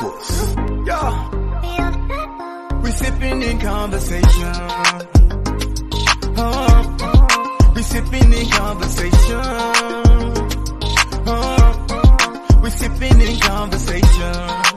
Sippers. Yeah. We sipping in conversation. Uh, we sipping in conversation. Uh, we sipping in conversation.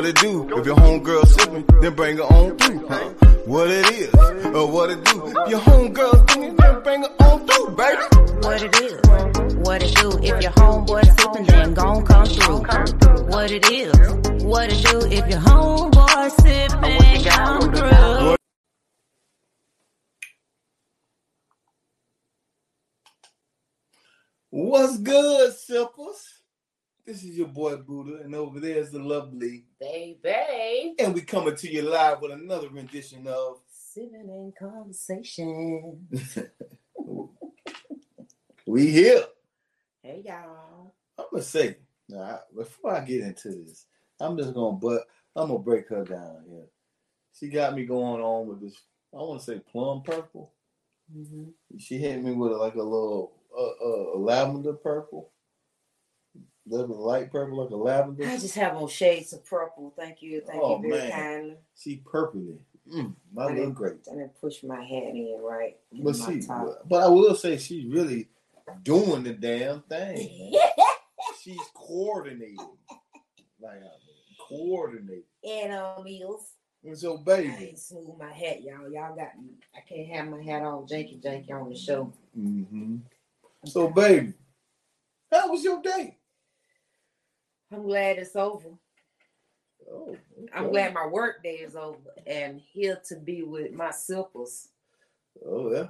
What it do. If your homegirl sipping, then bring her on through. Huh? What it is, or what it do. If your homegirl sipping, then bring her on through, baby. What it is, what it do. If your homeboy sipping, then gon' come through. What it is, what it do. If your homeboy sipping, come through. What's good, sippers? This is your boy Buddha, and over there is the lovely. Baby, And we coming to you live with another rendition of sipping in conversation. We Here. Hey y'all. I'm gonna say, before I get into this, I'm just gonna but I'm gonna break her down here. She got me going on with this. I want to say plum purple. Mm-hmm. She hit me with like a little uh, uh, lavender purple, little light purple, like a lavender. I just have on shades of purple. Thank you. Thank Oh, you very man. kindly. She purpley. Mm, I I look great. I didn't push my hat in right. But my top. but I will say she's really doing the damn thing. She's coordinating, like I mean, coordinating. and on meals. And so, I baby, ain't smooth my hat, y'all. Y'all got me. I can't have my hat all janky janky on the show. Mm-hmm. so baby, how was your day? I'm glad it's over. Oh, I'm glad my work day is over and here to be with my sippers. Oh yeah,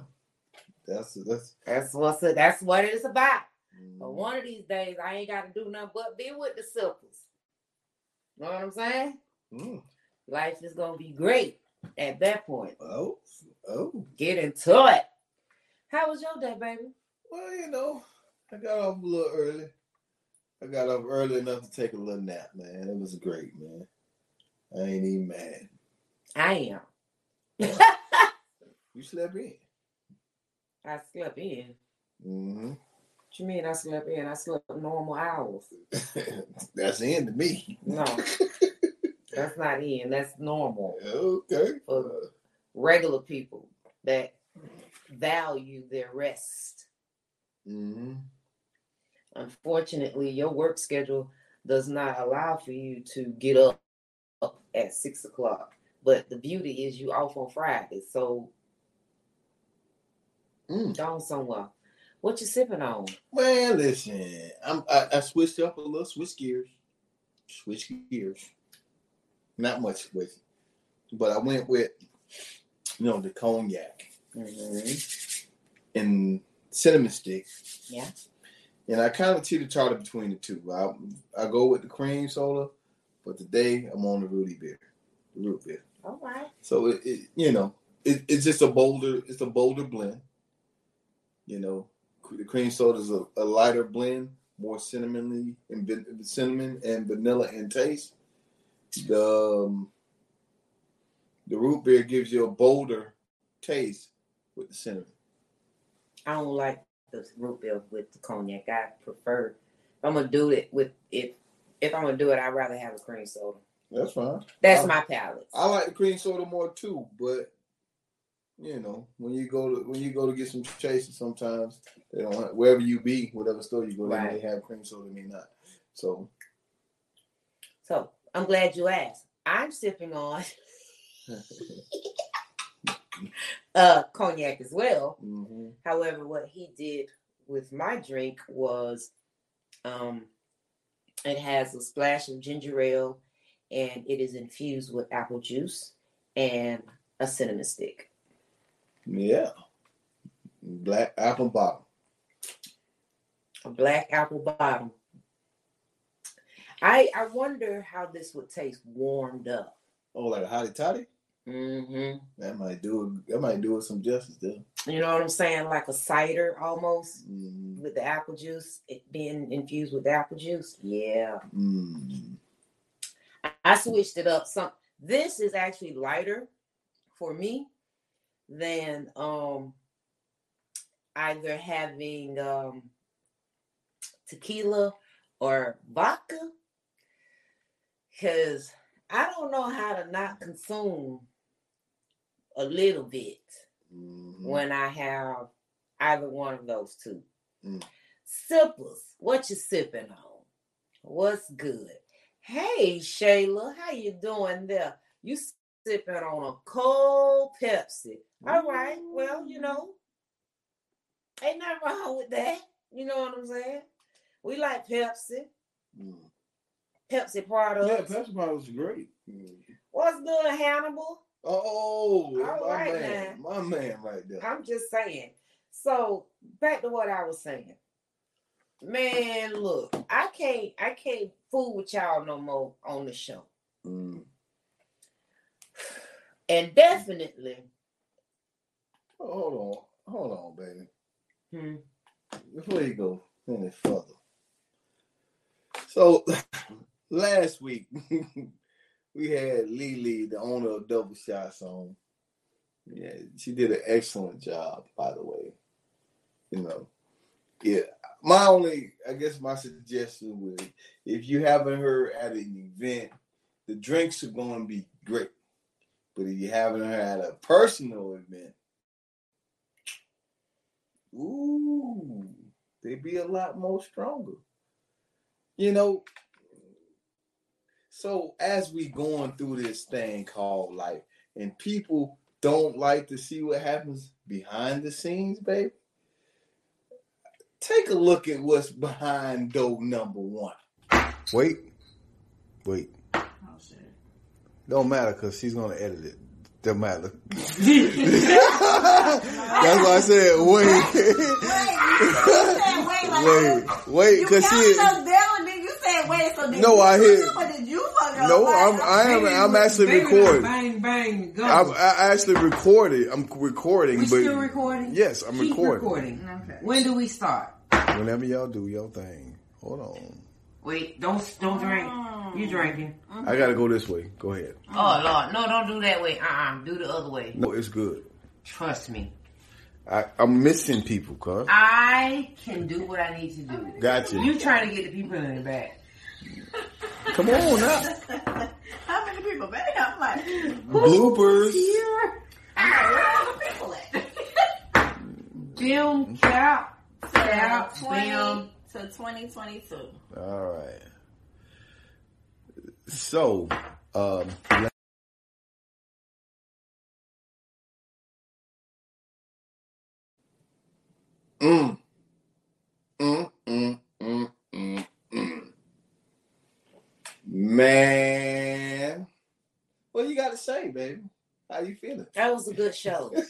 that's that's. That's what's it. That's what it's about. mm, But one of these days, I ain't got to do nothing but be with the sippers. Know what I'm saying? mm. Life is gonna be great at that point. Oh, oh. Get into it. How was your day, baby? Well, you know, I got off a little early. I got up early enough to take a little nap, man. It was great, man. I ain't even mad. I am. You slept in. I slept in. Mm-hmm. What you mean I slept in? I slept normal hours. That's in to me. No, that's not in. That's normal. Okay. For regular people that value their rest. mm-hmm. Unfortunately, your work schedule does not allow for you to get up, up at six o'clock. But the beauty is you off on Friday, so Mm. go somewhere. What you sipping on? Man, listen, I'm, I, I switched up a little, switch gears, switch gears. Not much with, it. but I went with, you know, the cognac Mhm. and cinnamon stick. Yeah. And I kind of teeter totter between the two. I I go with the cream soda, but today I'm on the Rudy beer, the root beer. All right. So it, it you know, it, it's just a bolder, it's a bolder blend. You know, the cream soda is a, a lighter blend, more cinnamony and cinnamon and vanilla in taste. The um, the root beer gives you a bolder taste with the cinnamon. I don't like the root beer with the cognac. I prefer. If I'm gonna do it with if if I'm gonna do it, I'd rather have a cream soda. That's fine. That's I- my palate. I like the cream soda more too, but you know, when you go to when you go to get some chasing, sometimes they don't have, wherever you be, whatever store you go, to, they Right. may have cream soda, may not. So So I'm glad you asked. I'm sipping on uh cognac as well. mhm. However, what he did with my drink was um it has a splash of ginger ale and it is infused with apple juice and a cinnamon stick. yeah, black apple bottom. A black apple bottom. I I wonder how this would taste warmed up. Oh, like a hottie toddy. Hmm That might do it. That might do it some justice, though. You know what I'm saying? Like a cider almost Mm, with the apple juice, it being infused with apple juice. Yeah. mm. I switched it up. Some this is actually lighter for me than um either having um tequila or vodka because I don't know how to not consume a little bit Mhm. when I have either one of those two. Mm. Sippers, what you sipping on? What's good? Hey Shayla, how you doing there? You sipping on a cold Pepsi. All right, well, you know, ain't nothing wrong with that. You know what I'm saying? We like Pepsi, Mm. Pepsi products. Yeah. Pepsi products is great. Mm. What's good, Hannibal? Oh, All my right, man, my man, right there. I'm just saying. So back to what I was saying. Man, look, I can't I can't fool with y'all no more on the show. Mm. And definitely, Oh, hold on, hold on, baby. hmm, Before you go any further. So last week we had Lily, the owner of Double Shots, on. Yeah, she did an excellent job, by the way. You know, yeah. My only, I guess, my suggestion would, if you haven't heard at an event, the drinks are going to be great. But if you haven't heard at a personal event, ooh, they'd be a lot more stronger. You know, so as we going through this thing called life, and people don't like to see what happens behind the scenes, baby. Take a look at what's behind door number one. Wait, wait. Oh shit. Don't matter because she's gonna edit it. Don't matter. That's That's why I said wait, wait, wait, wait, You because counted she. us down, then you said wait. So No, I fuck hear- No, I'm I am I'm actually recording. Bang, bang, go. I'm I actually recorded. I'm recording, we but still recording? yes, I'm Keep recording. recording. Okay. When do we start? Whenever y'all do your thing, hold on. Wait, don't don't drink. You drinking? I gotta go this way. Go ahead. Oh Lord, no, don't do that way. Uh, uh do the other way. No, it's good. Trust me. I, I'm missing people, cuz. I can do what I need to do. Gotcha. You trying to get the people in the back? Come on now. How many people, baby? I'm like, Bloopers. Here. I'm where are the people at? Film cap, cap, So, 20 film. to 2022. All right. So, um. Mm, mm, mm, mm, mm. Man. What you got to say, baby? How you feeling? that was a good show.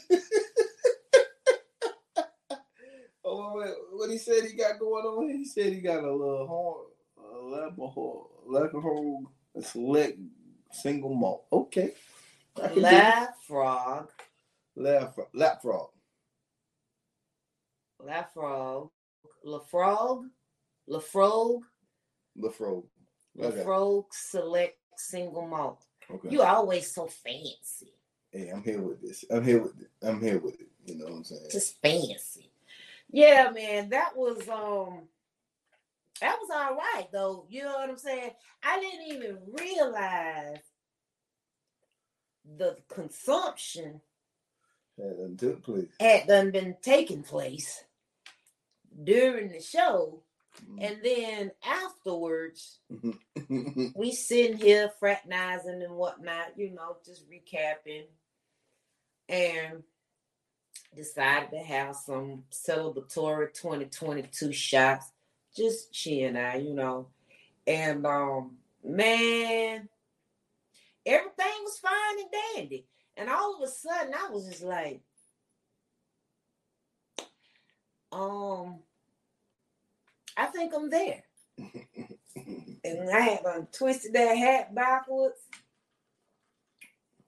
Oh, what, he said he got going on? He said he got a little horn, a alcohol, alcohol, a select single malt. Okay. I can do it. Laugh frog, Lap, lap frog. laugh frog, La Frog, La Frog. La Okay. Frog select single malt. okay. You always so fancy. hey, I'm here with this. I'm here with it. I'm here with it. You know what I'm saying? just fancy. Yeah, man, that was um that was all right though. You know what I'm saying? I didn't even realize the consumption Had done took place. had done been taking place during the show. Mm. And then afterwards, we sitting here fraternizing and whatnot, you know, just recapping. And decided to have some celebratory 2022 shots. Just she and I, you know. And um, man, everything was fine and dandy. And all of a sudden I was just like, um, I think I'm there. And I had um, twisted that hat backwards.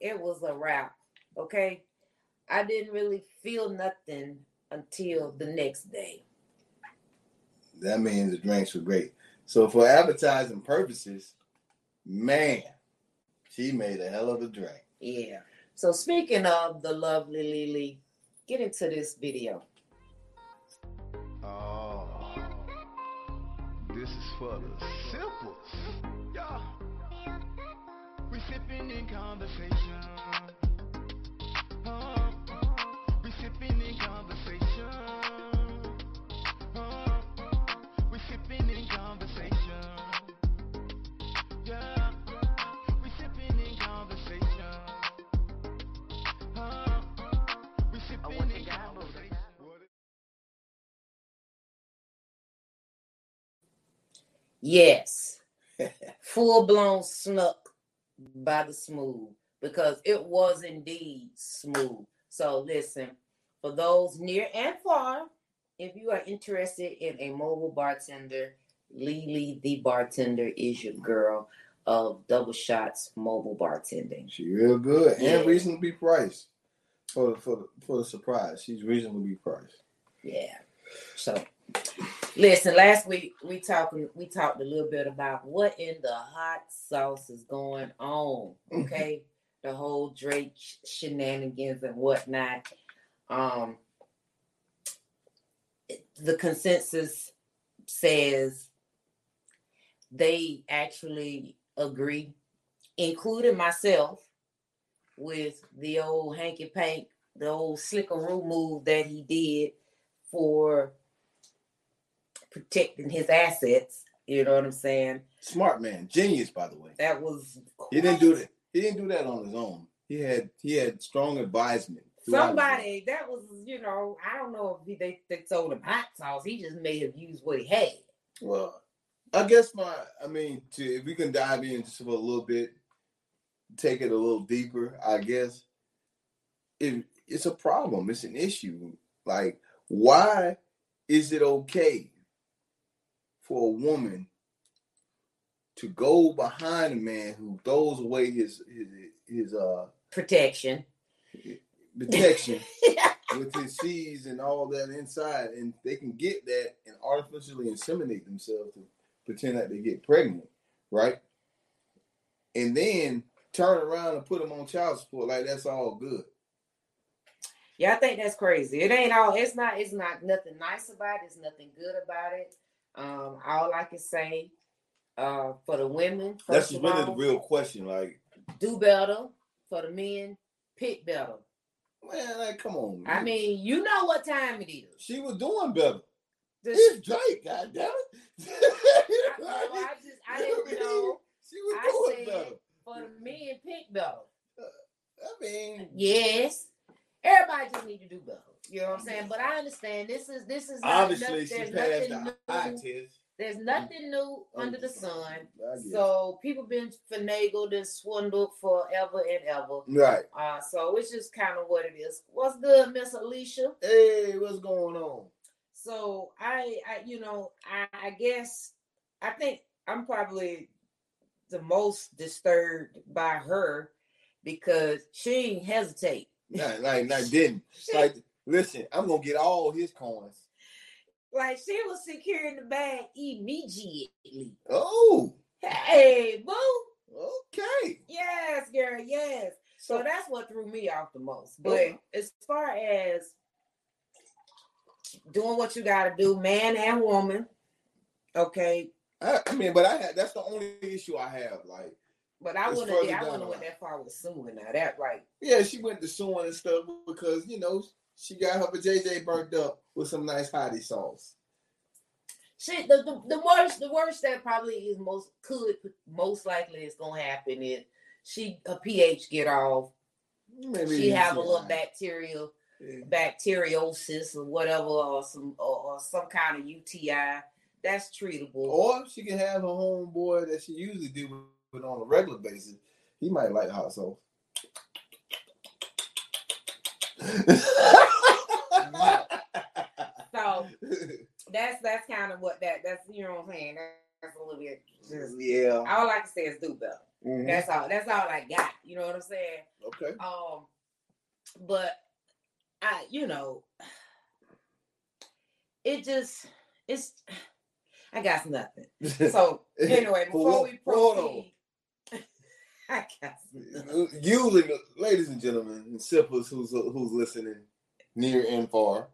It was a wrap. Okay. I didn't really feel nothing until the next day. that means the drinks were great. So for advertising purposes, man, she made a hell of a drink. Yeah. So speaking of the lovely Lily, get into this video. This is for the sippers. Yeah. We sipping in conversation. Uh, we sipping in conversation. Yes, full blown snuck by the smooth because it was indeed smooth. So listen, for those near and far, if you are interested in a mobile bartender, Lily the bartender is your girl of double shots mobile bartending. She real good Yeah. and reasonably priced for the, for the, for the surprise. She's reasonably priced. Yeah. So listen, last week we talking we talked a little bit about what in the hot sauce is going on. Okay. the whole Drake shenanigans and whatnot. Um the consensus says they actually agree, including myself, with the old hanky pank, the old slickaroo move that he did for protecting his assets. You know what I'm saying? Smart man, genius by the way. That was He didn't do that. He didn't do that on his own. He had he had strong advisement. Somebody that was, you know, I don't know if he, they, they told him hot sauce. He just may have used what he had. Well, I guess my I mean to if we can dive in just for a little bit, take it a little deeper, I guess. It, it's a problem. It's an issue. Like, why is it okay for a woman to go behind a man who throws away his his, his uh Protection. protection with his seeds and all that inside, and they can get that and artificially inseminate themselves to pretend that they get pregnant, right? And then turn around and put them on child support like that's all good. Yeah, I think that's crazy. It ain't all. It's not. It's not nothing nice about it. It's nothing good about it. Um, all I can say, uh, for the women, That's really the real question. Like, do better. For the men, pick better. man, like, come on. I mean, you know what time it is. she was doing better. The- It's Drake, goddamn it. I, no, I just I didn't know. She was I doing said better. for the men, pick better. I mean, Yes. Everybody just need to do better. You know what I'm saying? But I understand this is this is not obviously nothing, she there's passed nothing the eye new. test. There's nothing new under the sun. I get it. So people been finagled and swindled forever and ever. Right. Uh, so it's just kind of what it is. What's good, Miss Alicia? Hey, what's going on? So I, I you know, I, I guess I think I'm probably the most disturbed by her because she ain't hesitate. Like, like, like, didn't. Like, listen, I'm gonna get all his coins. like she was securing the bag immediately. Oh, Hey, boo. okay. Yes, girl. Yes. So that's what threw me off the most. Oh. But Okay. as far as doing what you got to do, man and woman, okay. I, I mean, but I had that's the only issue I have. Like, But I wouldn't. I wouldn't went that far with suing. Now that like yeah, she went to suing and stuff because you know she got her JJ burnt up with some nice hottie sauce. shit. The, the the worst. The worst that probably is most could most likely is gonna happen is she a pH get off. Maybe She have a little bacterial Yeah. bacteriosis or whatever, or some or, or some kind of UTI. That's treatable. Or she can have her homeboy that she usually do with on a regular basis. He might like hot sauce. That's that's kind of what that that's you know what I'm saying. That's a little bit. Just, yeah. all I can say is do better. Mhm. That's all. That's all I got. You know what I'm saying? Okay. Um, but I, you know, it just it's. I got nothing. So anyway, before we proceed, I got some- Usually, ladies and gentlemen, and sippers who's who's listening near and far,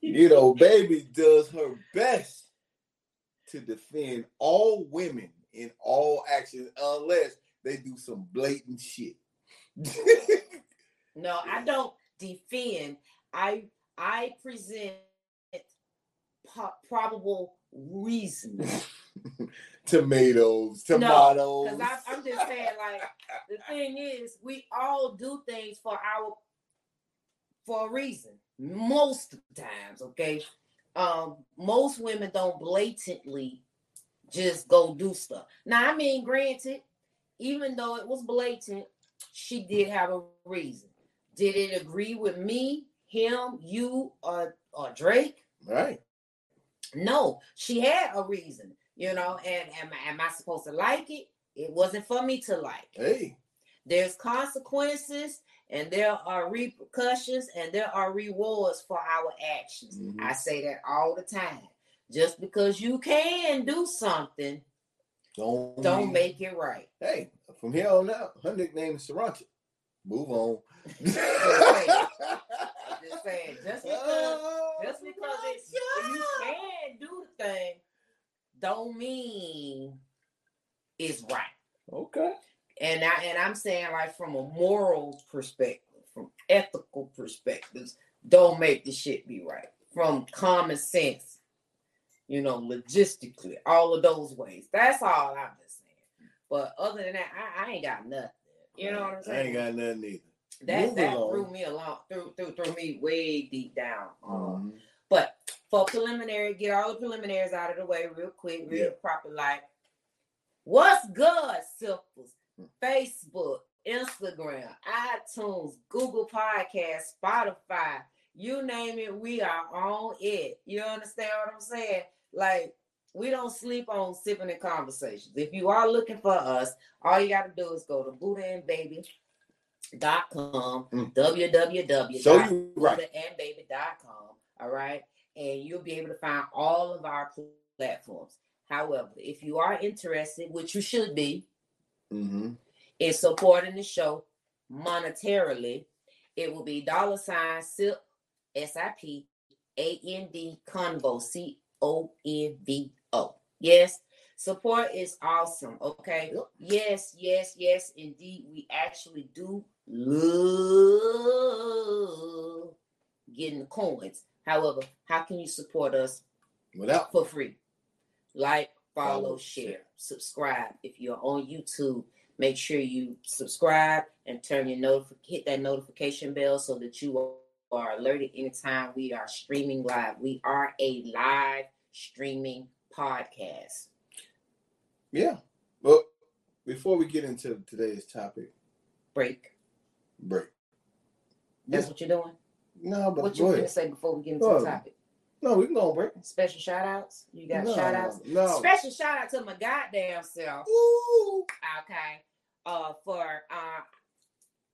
you know, baby does her best to defend all women in all actions, unless they do some blatant shit. No, I don't defend. I I present po- probable reasons. Tomatoes, No, tomatoes. I'm just saying, like, the thing is, we all do things for our for a reason. Most times, okay. Um, most women don't blatantly just go do stuff. Now, I mean, granted, even though it was blatant, she did have a reason. Did it agree with me, him, you, or or Drake? right. No, she had a reason, you know. And am, am I supposed to like it? It wasn't for me to like. Hey, There's consequences and there are repercussions and there are rewards for our actions. Mhm. I say that all the time. Just because you can do something, don't don't make it right. Hey, from here on out, her nickname is Sriracha. Move on. Just saying, just because just because it's, you can do the thing, don't mean it's right. Okay. And I and I'm saying like from a moral perspective, from ethical perspectives, don't make the shit be right. From common sense, you know, logistically, all of those ways. That's all I'm just saying. But other than that, I, I ain't got nothing. You know what I'm saying? I ain't got nothing either. that Move that along. threw me along, threw, threw threw me way deep down. Um, Mhm. but for preliminary, get all the preliminaries out of the way real quick, real Yeah. proper. Like, what's good, Sippers? Facebook, Instagram, iTunes, Google Podcast, Spotify, you name it, we are on it. You understand what I'm saying? Like, we don't sleep on sipping and conversations. If you are looking for us, all you got to do is go to buddhaandbaby.com, Mm. www. So you right. buddhaandbaby.com. All right. And you'll be able to find all of our platforms. However, if you are interested, which you should be, Mm-hmm. in supporting the show monetarily, it will be dollar sign SIP S-I-P A-N-D Convo C-O-N-V-O. Yes, support is awesome. Okay. Yep. Yes, yes, yes, indeed. We actually do love getting the coins. However, how can you support us Without for free. Like, follow, share, subscribe. If you're on YouTube, make sure you subscribe and turn your notif- hit that notification bell so that you are alerted anytime we are streaming live. We are a live streaming podcast. yeah. Well, before we get into today's topic, Break. break. That's Yeah. what you're doing. No, but What you go gonna say before we get into the topic? No, we can go on break. Special shout outs. You got no, shout outs? No. Special shout out to my goddamn self. Ooh. Okay. Uh for uh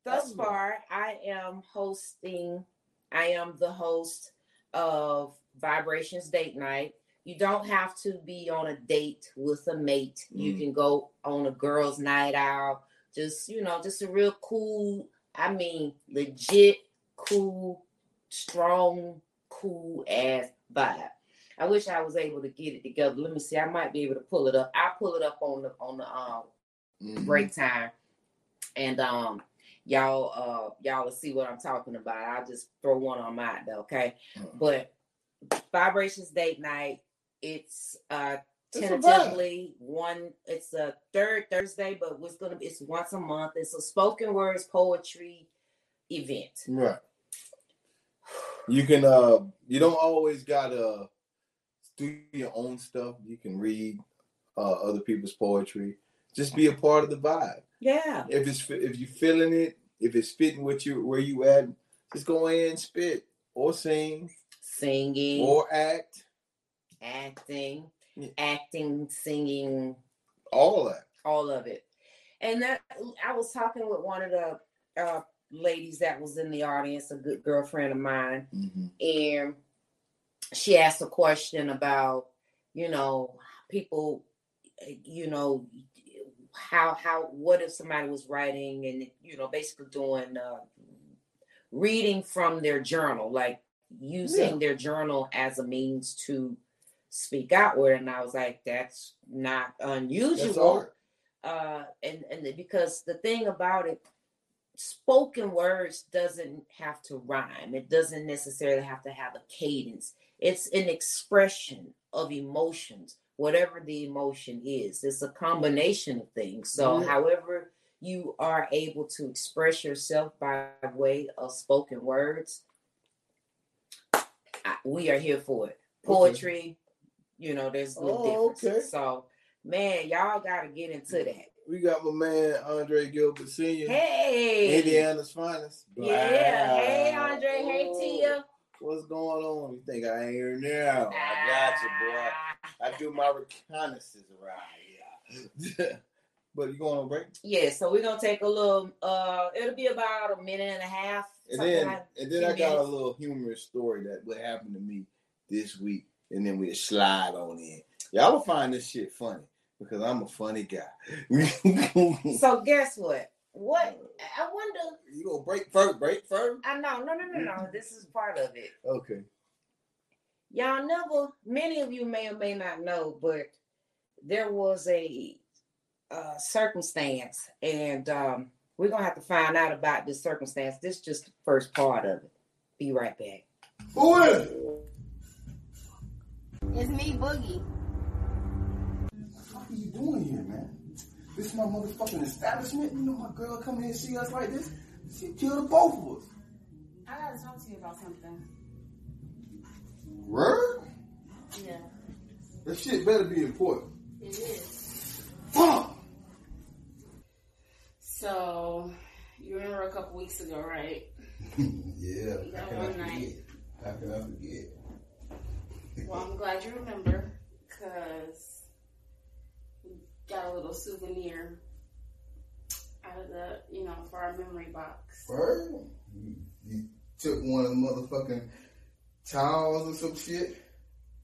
thus far I am hosting I am the host of Vibrations Date Night. You don't have to be on a date with a mate. You Mm. can go on a girls' night out. Just, you know, just a real cool, I mean, legit cool, strong, cool ass vibe. I wish I was able to get it together. Let me see. I might be able to pull it up. I pull it up on the on the um Mhm. break time, and um y'all uh y'all will see what I'm talking about. I'll just throw one on my though, there, okay? Mhm. But vibrations date night. It's uh It's a vibe. tentatively one. It's a third Thursday, but it's gonna be it's once a month. It's a spoken words poetry event. Right. You can uh you don't always gotta do your own stuff. You can read uh other people's poetry. Just be a part of the vibe. Yeah. If it's if you're feeling it, if it's fitting with you where you at, just go in and spit or sing Singing. or act. acting, Yeah. acting, singing, All of that. all of it. And that I was talking with one of the uh, ladies that was in the audience, a good girlfriend of mine, Mhm. and she asked a question about, you know, people, you know, how how what if somebody was writing and you know basically doing uh, reading from their journal, like using Yeah. their journal as a means to speak outward, and I was like, that's not unusual That's uh and and because the thing about it spoken words doesn't have to rhyme. It doesn't necessarily have to have a cadence. It's an expression of emotions whatever the emotion is. It's a combination of things. So Yeah. however you are able to express yourself by way of spoken words I- we are here for it. Poetry you know there's a little Oh, difference. okay. so man y'all gotta get into that We got my man Andre Gilbert Sr. Hey. Indiana's finest. Yeah. Hey, Wow. Andre. Hey, Tia. What's going on? You think I ain't here now? I got you, boy. I do my reconnaissance around here. but you going on break? Yeah, so we're gonna take a little. Uh, it'll be about a minute and a half. And then, like- and then few I got a little humorous story that what happened to me this week, and then we slide on in. Y'all will find this shit funny because I'm a funny guy. So guess what? What I wonder. You gonna break first? Break first? I know. No, no, no, no. This is part of it. Okay. Y'all never. Many of you may or may not know, but there was a uh, circumstance, and um, we're gonna have to find out about this circumstance. This is just the first part of it. Be right back. Who is it? It's me, Boogie. What are you doing here, man? This is my motherfucking establishment. You know my girl come here and see us like this? She kill the both of us. I gotta talk to you about something. Word? Yeah, That shit better be important. it is. Fuck! So, you remember a couple weeks ago, right? yeah. That How can I one night. How can I forget? Well, I'm glad you remember because got a little souvenir out of the, you know, for our memory box. Word? You, you took one of the motherfucking towels or some shit?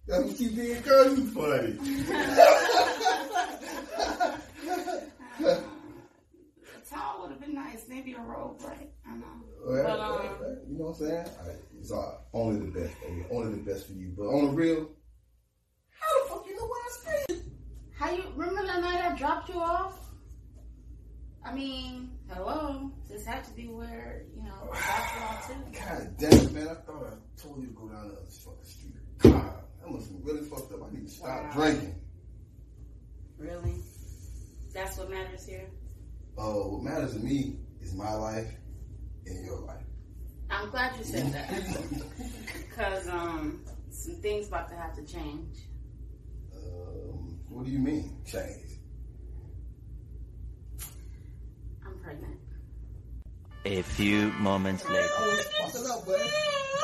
That's what you did, girl? You funny. Towel would have been nice, maybe a robe, right? I know. Well, But, um, you know what I'm saying? I, it's all, only the best, baby. Only the best for you. But on the real, how the fuck you know what I said? How you remember that night I dropped you off? I mean, hello. This had to be where, you know, I dropped you off too. God damn it, man. I thought I told you to go down the other fucking street. God, that must have really fucked up. I need to stop Wow. drinking. Really? That's what matters here. Uh, what matters to me is my life and your life. I'm glad you said that. Because um, some things about to have to change. What do you mean, change? I'm pregnant. A few moments later. Oh fucking up, buddy.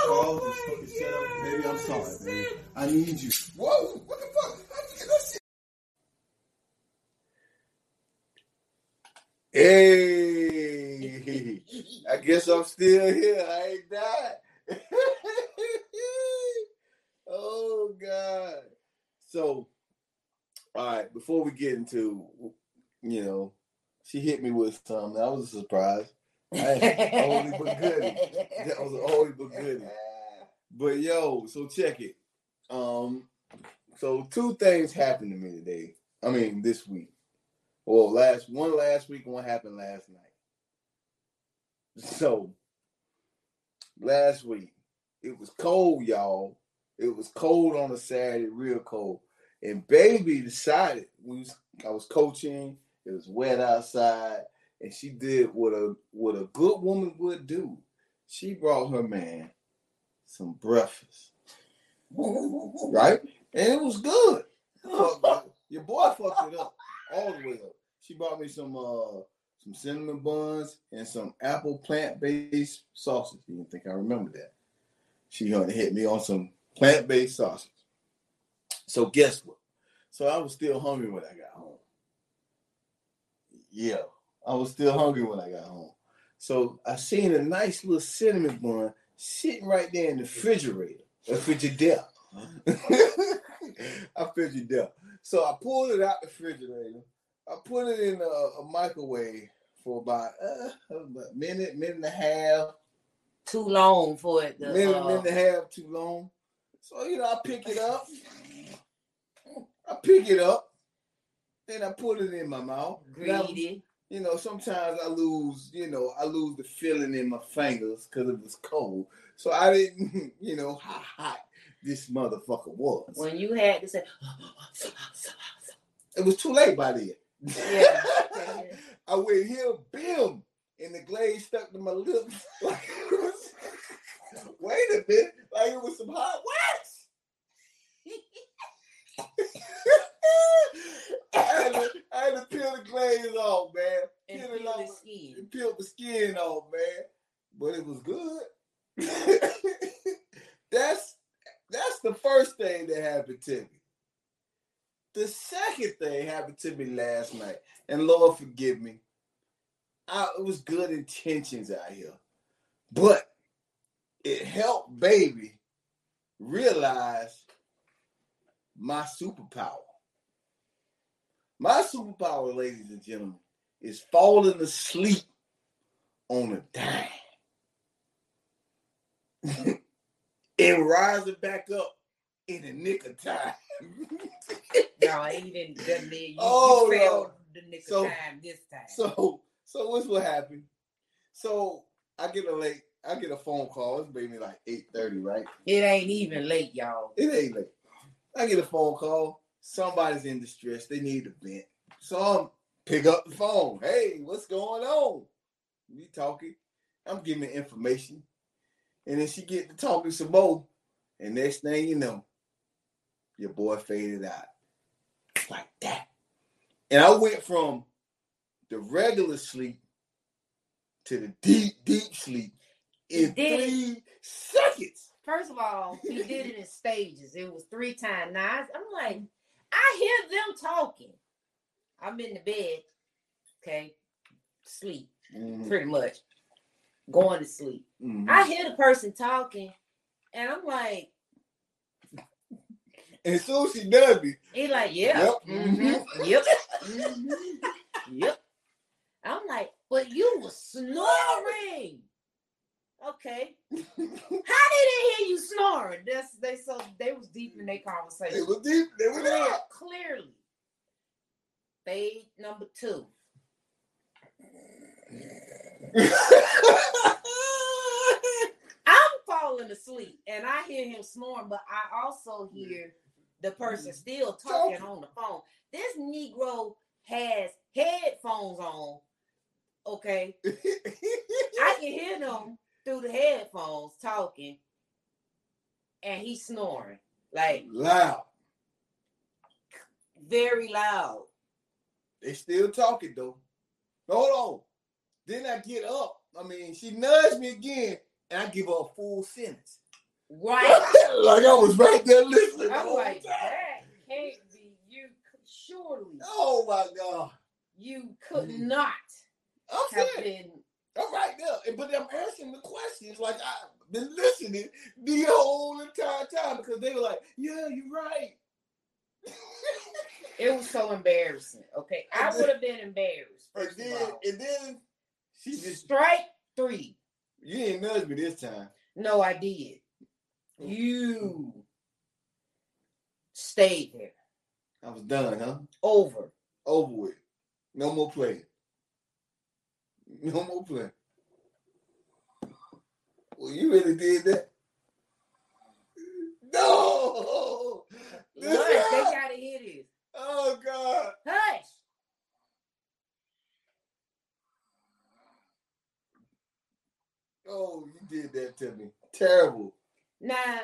Oh, this fucking shut up, baby. I'm sorry, baby. I need you. Whoa, what the fuck? How'd you get that shit? Hey, I guess I'm still here. I ain't died. oh God. So, all right. Before we get into, you know, she hit me with something. That was a surprise. I, only but goodie. That was only but goodie. But yo, so check it. Um, so two things happened to me today. I mean, this week. Well, last one last week one happened last night. So last week it was cold, y'all. It was cold on a Saturday, real cold. And baby decided we was I was coaching. It was wet outside, and she did what a what a good woman would do. She brought her man some breakfast, right? And it was good. Your boy fucked it up all the way up. She brought me some uh some cinnamon buns and some apple plant based sausage. You didn't think I remember that? She gonna hit me on some plant based sausage. So guess what? So I was still hungry when I got home. Yeah, I was still hungry when I got home. So I seen a nice little cinnamon bun sitting right there in the refrigerator, a frigidaire. I figured out. So I pulled it out the refrigerator. I put it in a, a microwave for about, uh, about a minute, minute and a half, Too long for it. To, minute, uh, minute and a half too long. So you know, I pick it up. I pick it up, then I put it in my mouth. Greedy. you know, sometimes I lose, you know, I lose the feeling in my fingers because it was cold. So I didn't, you know, how hot this motherfucker was. When you had to say, It was too late by then. Yeah. I went here, bim, and the glaze stuck to my lips. Like it was, wait a minute, like it was some hot I, had to, I had to peel the glaze off, man. and Peel it peel off. the skin. It peeled the skin off, man. But it was good. that's that's the first thing that happened to me. The second thing happened to me last night, and Lord forgive me. I, it was good intentions out here, but it helped baby realize my superpower. My superpower, ladies and gentlemen, is falling asleep on a dime and rising back up in the nick of time. No, he didn't. Mean you, Oh, you failed no. the nick So- of time this time. So, so what's what happened? So I get a late, I get a phone call. It's maybe like eight thirty, right? it ain't even late, y'all. It ain't late. I get a phone call. Somebody's in distress. They need a vent. So I'm pick up the phone. Hey, what's going on? We talking. I'm giving information. And then she get to talking some more. And next thing you know, your boy faded out. Like that. And I went from the regular sleep to the deep, deep sleep in it. three seconds. First of all, he did it in stages. It was three times. Now I'm like, I hear them talking. I'm in the bed, okay, sleep Mhm, pretty much, going to sleep. mhm. I hear the person talking, and I'm like, And as she does me, he like, yeah, Yep. mhm, yep, mhm, yep. I'm like, but you were snoring. Okay. How did they hear you snoring? That's they so they was deep in their conversation. was deep. They were there. Clearly. Fade number two. I'm falling asleep and I hear him snoring, but I also hear the person still talking on the phone. This Negro has headphones on. Okay. I can hear them through the headphones talking, and he's snoring like Loud. very loud. They still talking though. Hold on. Then I get up. I mean, she nudged me again, and I give her a full sentence. Right. like I was right there listening. I'm like, time. that can't be you. Surely Oh my god. you could not I'm have been. I'm right there. And- But I'm asking the questions like I've been listening the whole entire time because they were like, Yeah, you're right. It was so embarrassing. Okay, I would have been embarrassed. and then and then she just strike three. you didn't nudge me this time. No, I did. Mm. You stayed there. I was done, huh? Over. Over with. No more playing. No more playing. Well, you really did that. No. Hush, they gotta hear this. Oh God. Hush. Oh, you did that to me. Terrible. Now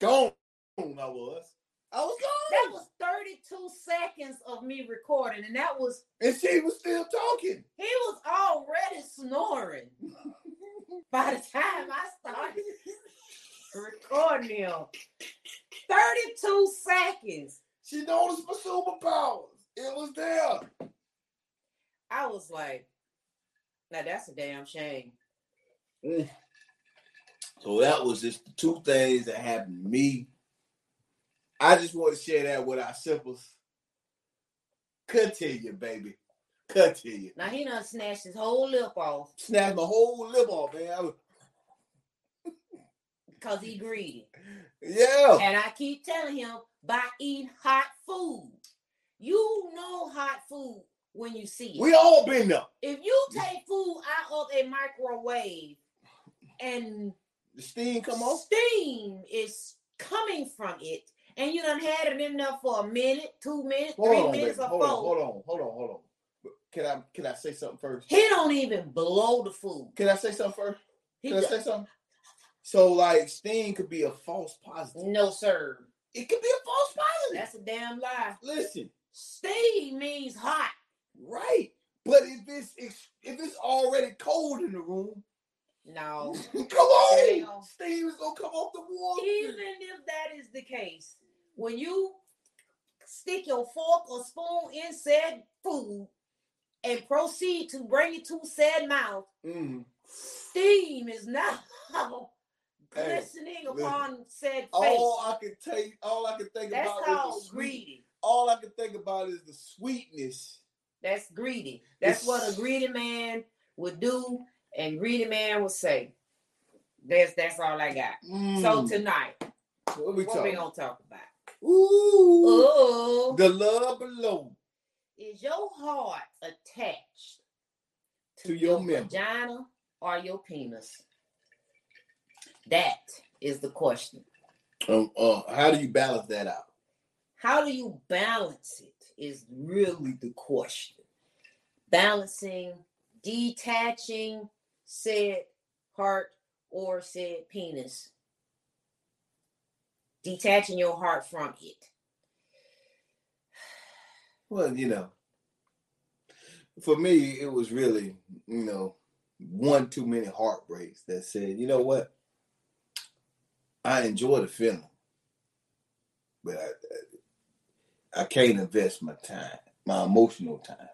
Gone. I was. I was that was 32 seconds of me recording, and that was and she was still talking. he was already snoring by the time I started recording him. 32 seconds. She noticed my superpowers. It was there. I was like, now that's a damn shame. So that was just the two things that happened to me. I just want to share that with our to you, baby. You. Now he done snatched his whole lip off Snatched my whole lip off, man. Because he greedy. yeah. And I keep telling him by eating hot food. You know hot food when you see it. We all been there. if you take food out of a microwave and The steam come off. steam is coming from it, and you done had it in there for a minute, two minutes, Hold three on, minutes, or hold four, on, hold on, hold on, hold on. Can I can I say something first? he don't even blow the food. Can I say something first? He Can I say something? So like steam could be a false positive. no, sir. It could be a false positive. That's a damn lie. Listen, Steam means hot. right. But if it's if it's already cold in the room, No. come on, steam is gonna come off the wall. Even if that is the case, when you stick your fork or spoon in said food and proceed to bring it to said mouth, Mhm. steam is now Hey, glistening listen. upon said face. All I can take, all I can think That's about is the sweet. greedy. All I can think about is the sweetness. That's greedy. That's what a greedy man would do, and greedy man would say. That's that's all I got. So Mm. tonight, what we what talking? we gonna talk about? Ooh, Oh, the love below. is your heart attached to, To your your, vagina or your penis? That is the question. Um, uh, how do you balance that out? How do you balance it? Is really the question. Balancing, detaching said heart or said penis. Detaching your heart from it. Well, you know, for me, it was really, you know, one too many heartbreaks that said, you know what, I enjoy the feeling, but I, I can't invest my time, my emotional time.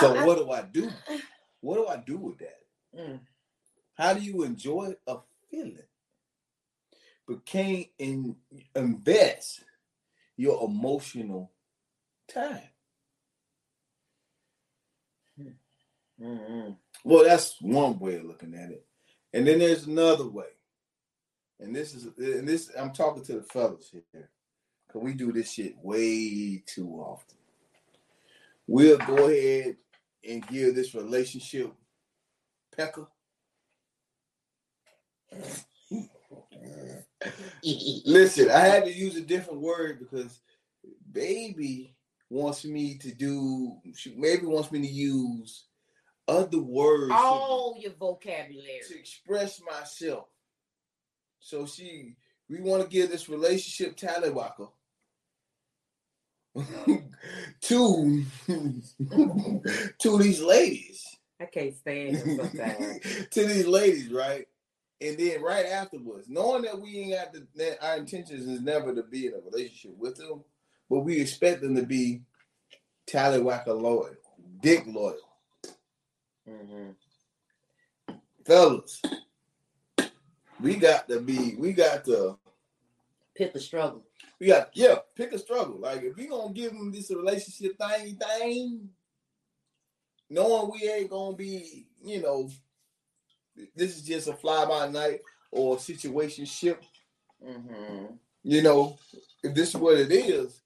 So I- I- what do I do? What do I do with that? Mm. How do you enjoy a feeling, but can't in, invest your emotional time? Mm-mm. Well, that's one way of looking at it, and then there's another way, and this is and this I'm talking to the fellas here, cause we do this shit way too often. We'll go ahead and give this relationship pecker. Listen, I had to use a different word because baby wants me to do. She maybe wants me to use other words to- All your vocabulary. to express myself. So she, we want to give this relationship tallywhacker to to these ladies. I can't stand sometimes. to these ladies, right? And then right afterwards, knowing that we ain't got the that our intentions is never to be in a relationship with them, but we expect them to be tallywhacker loyal, dick loyal, Mhm. fellas. We got to be. We got to. Pick a struggle. We got yeah. Pick a struggle. Like if we gonna give them this relationship thing, thing, knowing we ain't gonna be, you know, this is just a fly by night or situation ship. Mm-hmm. You know, if this is what it is,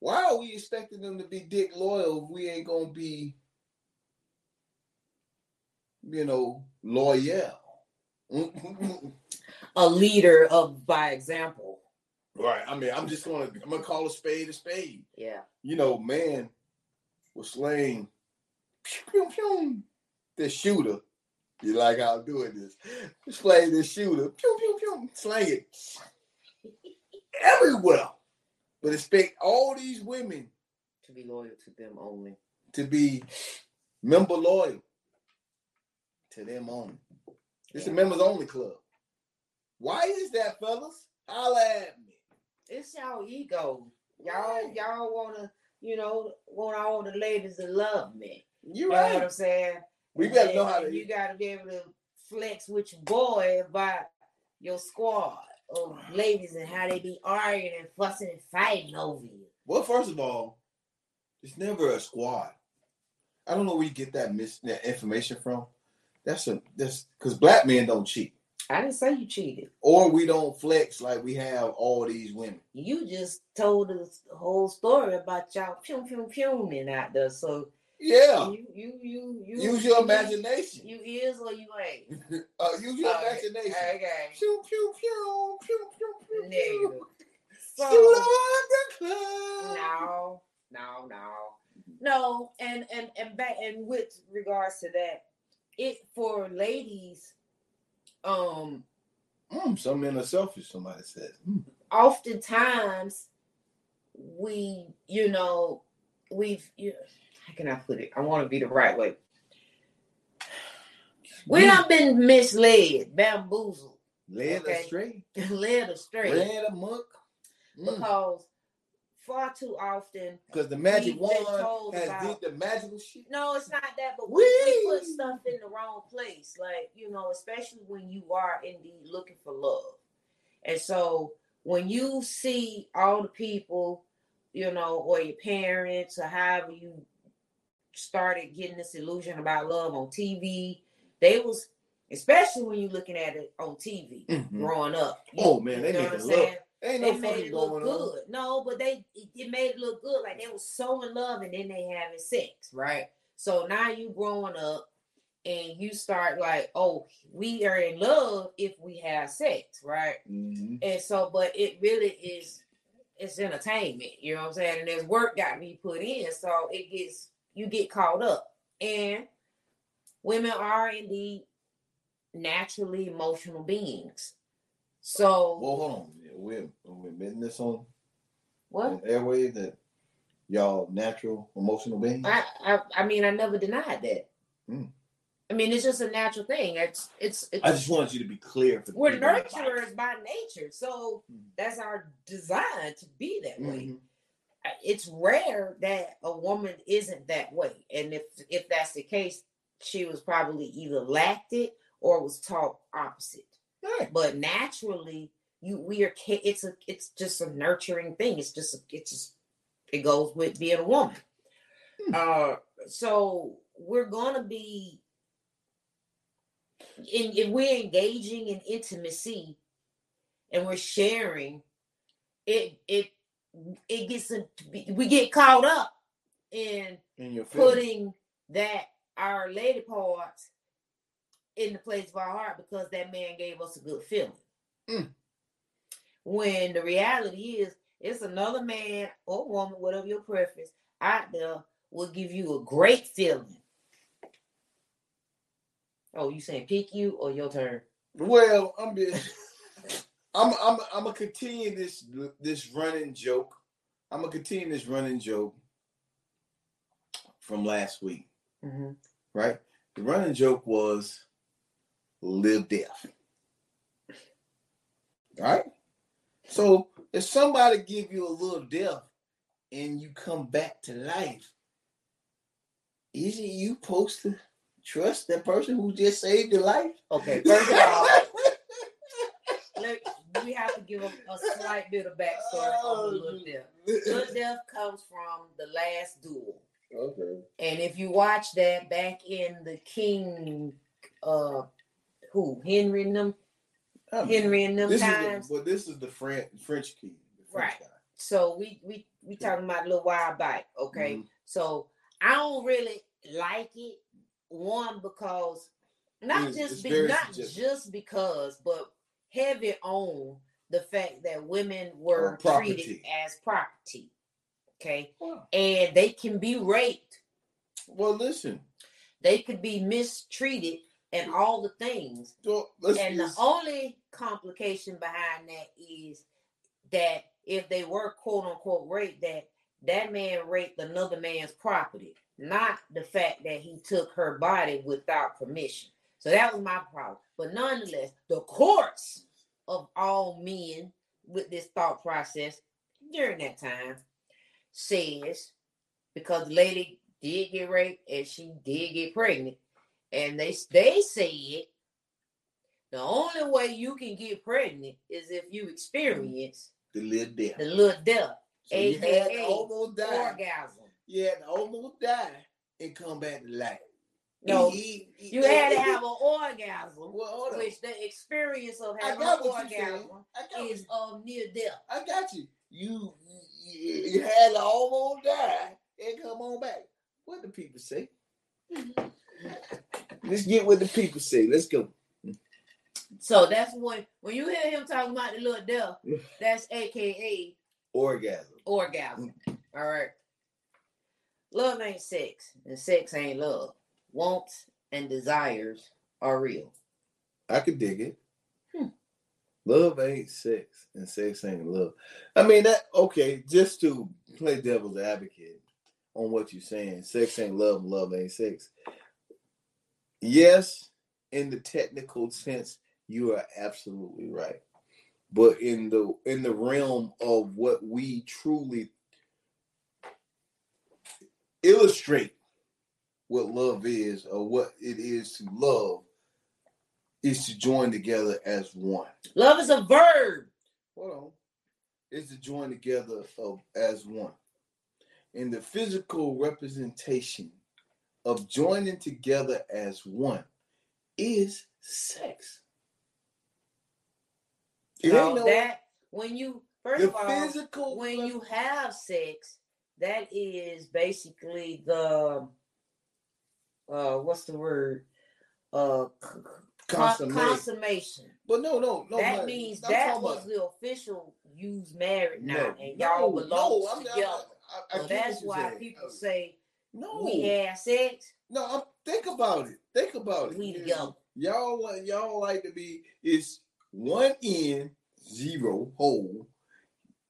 why are we expecting them to be dick loyal if we ain't gonna be, you know, loyal? A leader of by example. right. I mean, I'm just gonna I'm gonna call a spade a spade. Yeah. You know, man was slaying pew, pew, pew, this shooter. You like how I'm doing this? Slaying this shooter. Pew pew pew. Slang it everywhere. But expect all these women To be loyal to them only. to be member loyal to them only. It's a members only club. Why is that, fellas? Holla at me. It's y'all ego. Y'all, y'all wanna, you know, want all the ladies to love me. You're You know what. I'm saying? We gotta know how to. You gotta be able to flex with your boy about your squad. of ladies and how they be arguing and fussing and fighting over you. Well, first of all, it's never a squad. I don't know where you get that mis- that information from. That's a that's because black men don't cheat, I didn't say you cheated. or we don't flex like we have all these women. You just told us the whole story about y'all pew pew pewing out there. So Yeah, you you you you use your you- imagination. You is or you ain't. uh, use your Okay, imagination. Okay. Pew pew pew pew pew pew. Negative. So Shoot up the no, no, no, no. And and and back and with regards to that, it for ladies, um, Mm, some men are selfish. Somebody says. Mm. oftentimes we, you know, we've you, how can I put it? I want to be the right way. We have been misled, bamboozled, Led Okay. astray. led astray Led amok. Mm. because far too often Because the magic wand has about- did the magical shit. No, it's not that, but we, we put stuff in the wrong place. Like, you know, especially when you are indeed looking for love. And so when you see all the people, you know, or your parents or however you started getting this illusion about love on TV, they was especially when you're looking at it on TV Mhm. growing up. You- Oh, man, they what it look-? Ain't they made it look going on. good. No, but they it, it made it look good. Like they was so in love and then they having sex, right? So now you growing up and you start like, oh, we are in love if we have sex, right? Mhm. And so, but it really is it's entertainment, you know what I'm saying? And there's work got to be put in, so it gets you get caught up. And women are indeed naturally emotional beings. So Well, hold on. We're, we're admitting this on what? on airways that y'all natural emotional beings. I, I I mean I never denied that. Hmm. I mean it's just a natural thing. It's it's, it's I just wanted you to be clear for the we're people in the box. nurturers by nature, so Mhm. that's our design to be that way. Mhm. It's rare that a woman isn't that way, and if if that's the case, she was probably either lacked it or was taught opposite. Right. But naturally, you we are it's a it's just a nurturing thing. It's just a, it's just it goes with being a woman. Hmm. Uh, so we're gonna be in if we're engaging in intimacy and we're sharing, it it it gets a, we get caught up in In your putting that our lady parts in the place of our heart because that man gave us a good feeling. Mm. When the reality is, it's another man or woman, whatever your preference, out there will give you a great feeling. Oh, you saying pick you or your turn? Well, I'm just, I'm I'm I'm gonna continue this this running joke. I'm gonna continue this running joke from last week, Mm-hmm. right? The running joke was live death. Right? So if somebody give you a little death and you come back to life, isn't you supposed to trust that person who just saved your life? Okay, first of all, let, we have to give a, a slight bit of backstory on the Little Death. Little Death comes from the last duel. Okay. And if you watch that back in the King, uh, who Henry and them, Henry and them this times. Is the, well, this is the French French key. The French Right. So we we we talking about a little while back, guy. okay? Mhm. So I don't really like it. One because not It's- just it's be, not suggestive. just because, but heavy on the fact that women were treated as property. Okay, Wow. and they can be raped. Well, listen. They could be mistreated and all the things. And the only complication behind that is that if they were quote unquote raped, that that man raped another man's property, not the fact that he took her body without permission. So that was my problem. But nonetheless, the courts of all men with this thought process during that time says because the lady did get raped and she did get pregnant, and they they said The only way you can get pregnant is if you experience The little death. the little death, So you had to aka almost die. orgasm. You had to almost die and come back to life. No, He- he- you had to have an orgasm, Well, which the experience of having an what orgasm is of near death. I got you. You, you. you had to almost die and come on back. What the people say? Mm-hmm. Let's get what the people say. Let's go. So that's when when you hear him talking about the little death, that's aka Orgasm. orgasm. All right. Love ain't sex, and sex ain't love. Wants and desires are real. I could dig it. Hmm. Love ain't sex, and sex ain't love. I mean that. Okay, just to play devil's advocate on what you're saying, sex ain't love, and love ain't sex. Yes, in the technical sense, you are absolutely right. But in the in the realm of what we truly illustrate what love is or what it is to love is to join together as one. Love is a verb. Hold on. Is to join together of as one. In the physical representation of joining together as one is sex. It So no- that when you first of all, physical when you have sex, that is basically the uh what's the word? Uh c- c- consummation. consummation. But no, no, no. that man. means I'm that was about- the official use married now, no, and y'all no, belong no, I'm not- together. I, I so that's why saying. people say no. we had sex, No, I'm, think about it. Think about it. we You- together. Y'all y'all like to be it's one in zero hole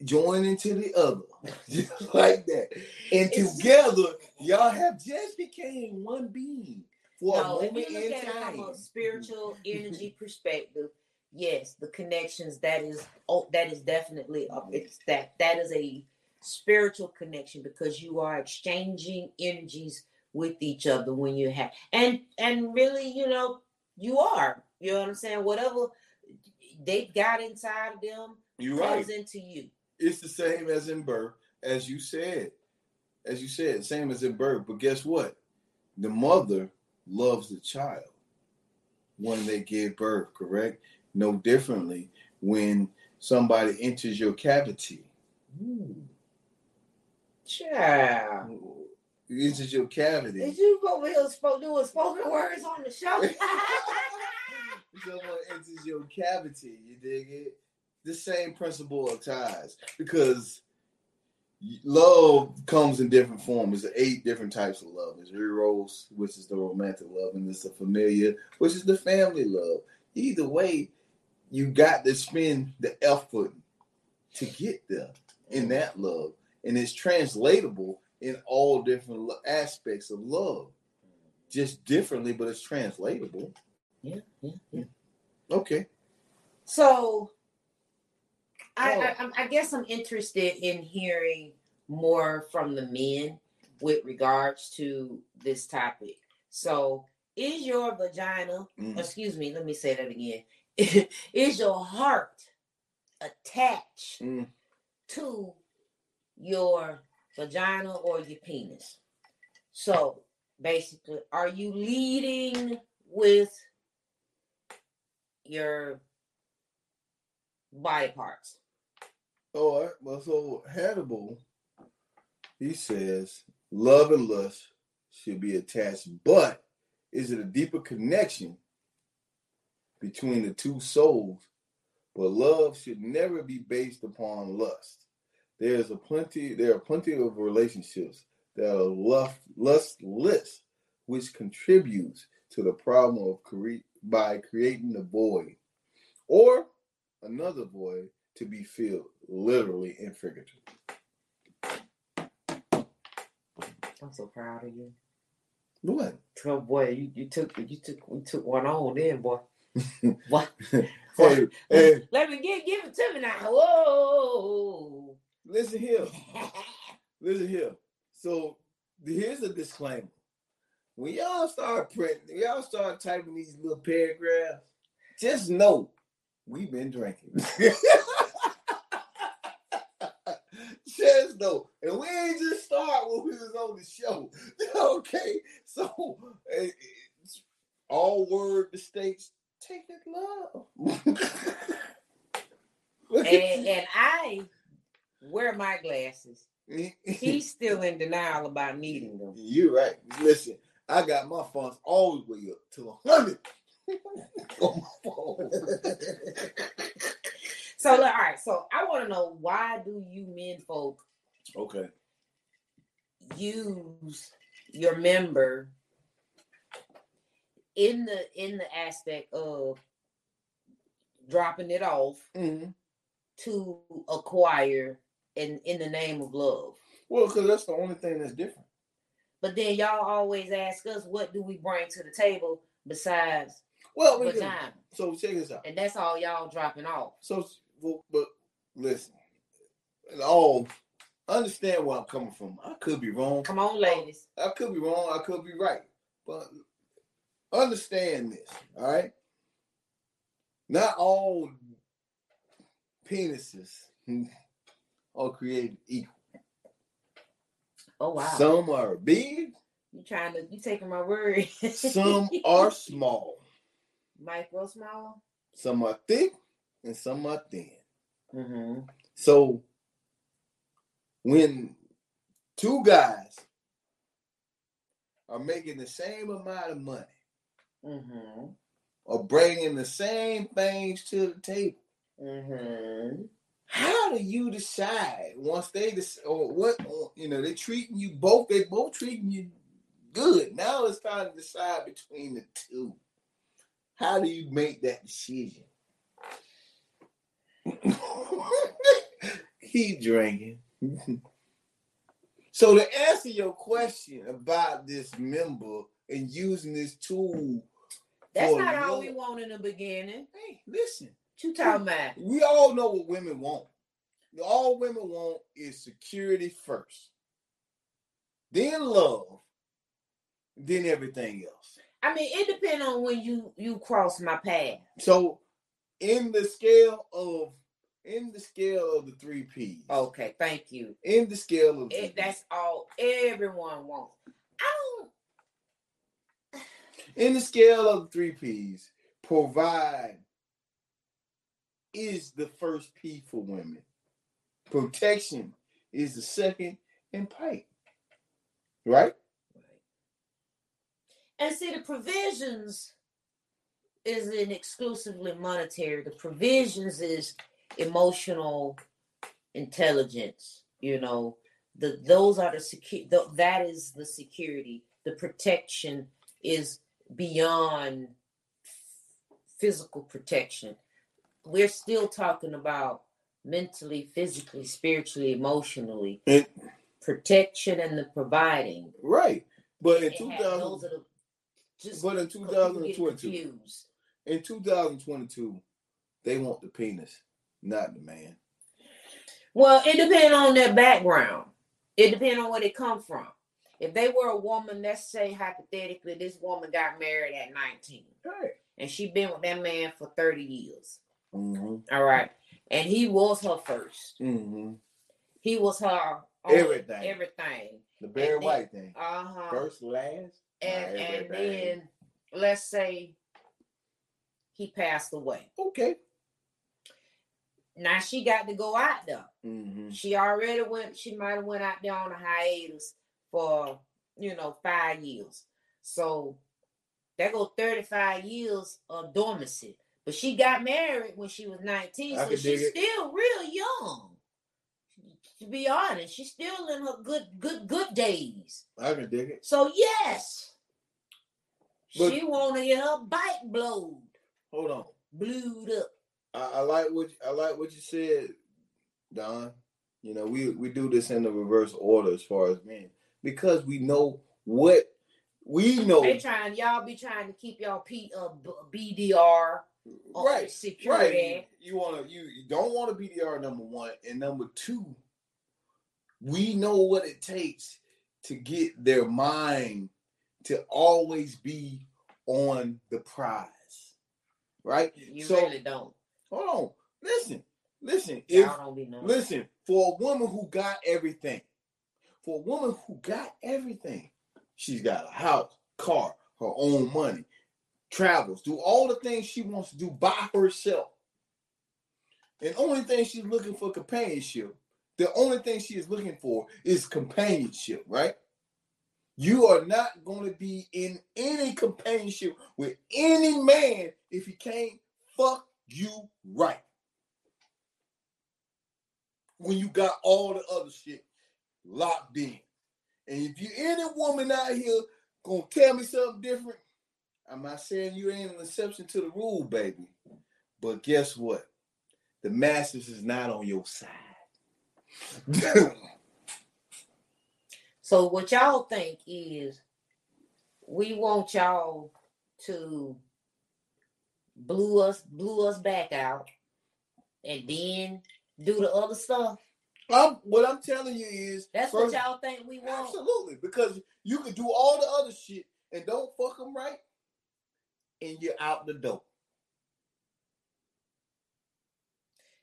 joining to the other, just like that, and It's- together y'all have just became one being for No, a moment in time. from a spiritual energy perspective, yes, the connections that is oh that is definitely uh, it's that that is a spiritual connection because you are exchanging energies with each other when you have and and really you know you are you know what I'm saying whatever they got inside of them You're comes right. into you. It's the same as in birth, as you said, as you said, same as in birth. But guess what? The mother loves the child when they give birth, correct? No differently when somebody enters your cavity. Ooh. Child. Enters your cavity. Did you go over here spoke doing spoken words on the show? Someone enters your cavity, you dig it? The same principle applies because love comes in different forms. There's eight different types of love. There's eros, which is the romantic love, and there's the familiar, which is the family love. Either way, you got to spend the effort to get there in that love, and it's translatable in all different aspects of love, just differently, but it's translatable. yeah, yeah, yeah. Okay. So, I, Oh. I I guess I'm interested in hearing more from the men with regards to this topic. So, is your vagina? Mm. Excuse me. Let me say that again. is your heart attached Mm. to your vagina or your penis? So, basically, are you leading with your body parts? Oh, All right. Well, so Hannibal, he says love and lust should be attached, but is it a deeper connection between the two souls? But love should never be based upon lust. There's a plenty. There are plenty of relationships that are lust, lustless, which contributes to the problem of cre- by creating a void, or another void to be filled, literally and figuratively. I'm so proud of you. What? Oh boy, you, you took you took you took one on then, boy. what? Hey, hey, Let me give give it to me now. Whoa. listen here. Listen here. So here's a disclaimer. When y'all start printing, y'all start typing these little paragraphs, just know we've been drinking. Just know, and we ain't just start when we was on the show. okay, so eh, it's all word mistakes. Take it love. And, and I wear my glasses. He's still in denial about needing them. You're right. Listen, I got my funds all the way up to a hundred. on my phone. So look, all right. So I want to know why do you men folk okay. use your member in the in the aspect of dropping it off Mhm. to acquire in in the name of love. Well, because that's the only thing that's different. But then y'all always ask us, what do we bring to the table besides Well, we do. so check this out. And that's all y'all dropping off. So, well, but listen, and all understand where I'm coming from. I could be wrong. Come on, ladies. I could be wrong. I could be right. But understand this, all right? Not all penises are created equal. Oh wow. Some are big, you trying to you taking my word. some are small, micro small. some are thick, and some are thin. Mm-hmm. So when two guys are making the same amount of money Mm-hmm. or bringing the same things to the table, Mm-hmm. how do you decide once they decide, or what or, you know they treating you both they both treating you good now it's time to decide between the two how do you make that decision keep drinking so to answer your question about this member and using this tool That's not all we want in the beginning. hey listen What you talking about? we all know what women want. All women want is security first, then love, then everything else. I mean, it depends on when you you cross my path. So, in the scale of in the scale of the three P's, Okay, thank you. in the scale of It, that's all everyone wants. I don't. in the scale of the three P's, provide is the first P for women. Protection is the second, and pipe. Right? And see, the provisions isn't exclusively monetary. The provisions is emotional intelligence. You know, the those are the secure. That is the security. The protection is beyond physical protection. We're still talking about mentally, physically, spiritually, emotionally And- protection and the providing. Right. But in It two had- those thousand, are the just but in because two people thousand get twenty-two, confused. in two thousand twenty-two, they want the penis, not the man. Well, it depends on their background. It depends on where they come from. If they were a woman, let's say hypothetically, this woman got married at 19 Right. and she been with that man for 30 years. Mm-hmm. All right. And he was her first. Mm-hmm. He was her Everything. Everything. The Barry And then- White thing. Uh-huh. First, last. and and then let's say he passed away. Okay. Now she got to go out there. Mm-hmm. She already went. She might have went out there on a hiatus for you know five years. So that go thirty five years of dormancy. But she got married when she was nineteen, I so she's it. still real young. To be honest, she's still in her good good good days. I can dig it. So yes, But- she want to get her bike blowed, Hold on. blued up. I, I like what I like what you said, Don. You know, we we do this in the reverse order as far as men because we know what we know. They trying, y'all be trying to keep y'all P, uh, BDR right, security. right. You want to you, you don't want to BDR number one and number two. We know what it takes to get their mind to always be on the prize, right? You So- really don't. Hold on. Listen. Listen. If Y'all don't be knowing. listen, for a woman who got everything, for a woman who got everything, she's got a house, car, her own money, travels, do all the things she wants to do by herself. And only thing she's looking for companionship. The only thing she is looking for is companionship, right? You are not going to be in any companionship with any man if he can't fuck you right. When you got all the other shit locked in. And if you any woman out here gonna tell me something different, I'm not saying you ain't an exception to the rule, baby. But guess what? The masses is not on your side. So what y'all think is we want y'all to blew us blew us back out and then do the other stuff. I'm, what I'm telling you is That's first- what y'all think we want. Absolutely, because you can do all the other shit and don't fuck them right, and you're out the door.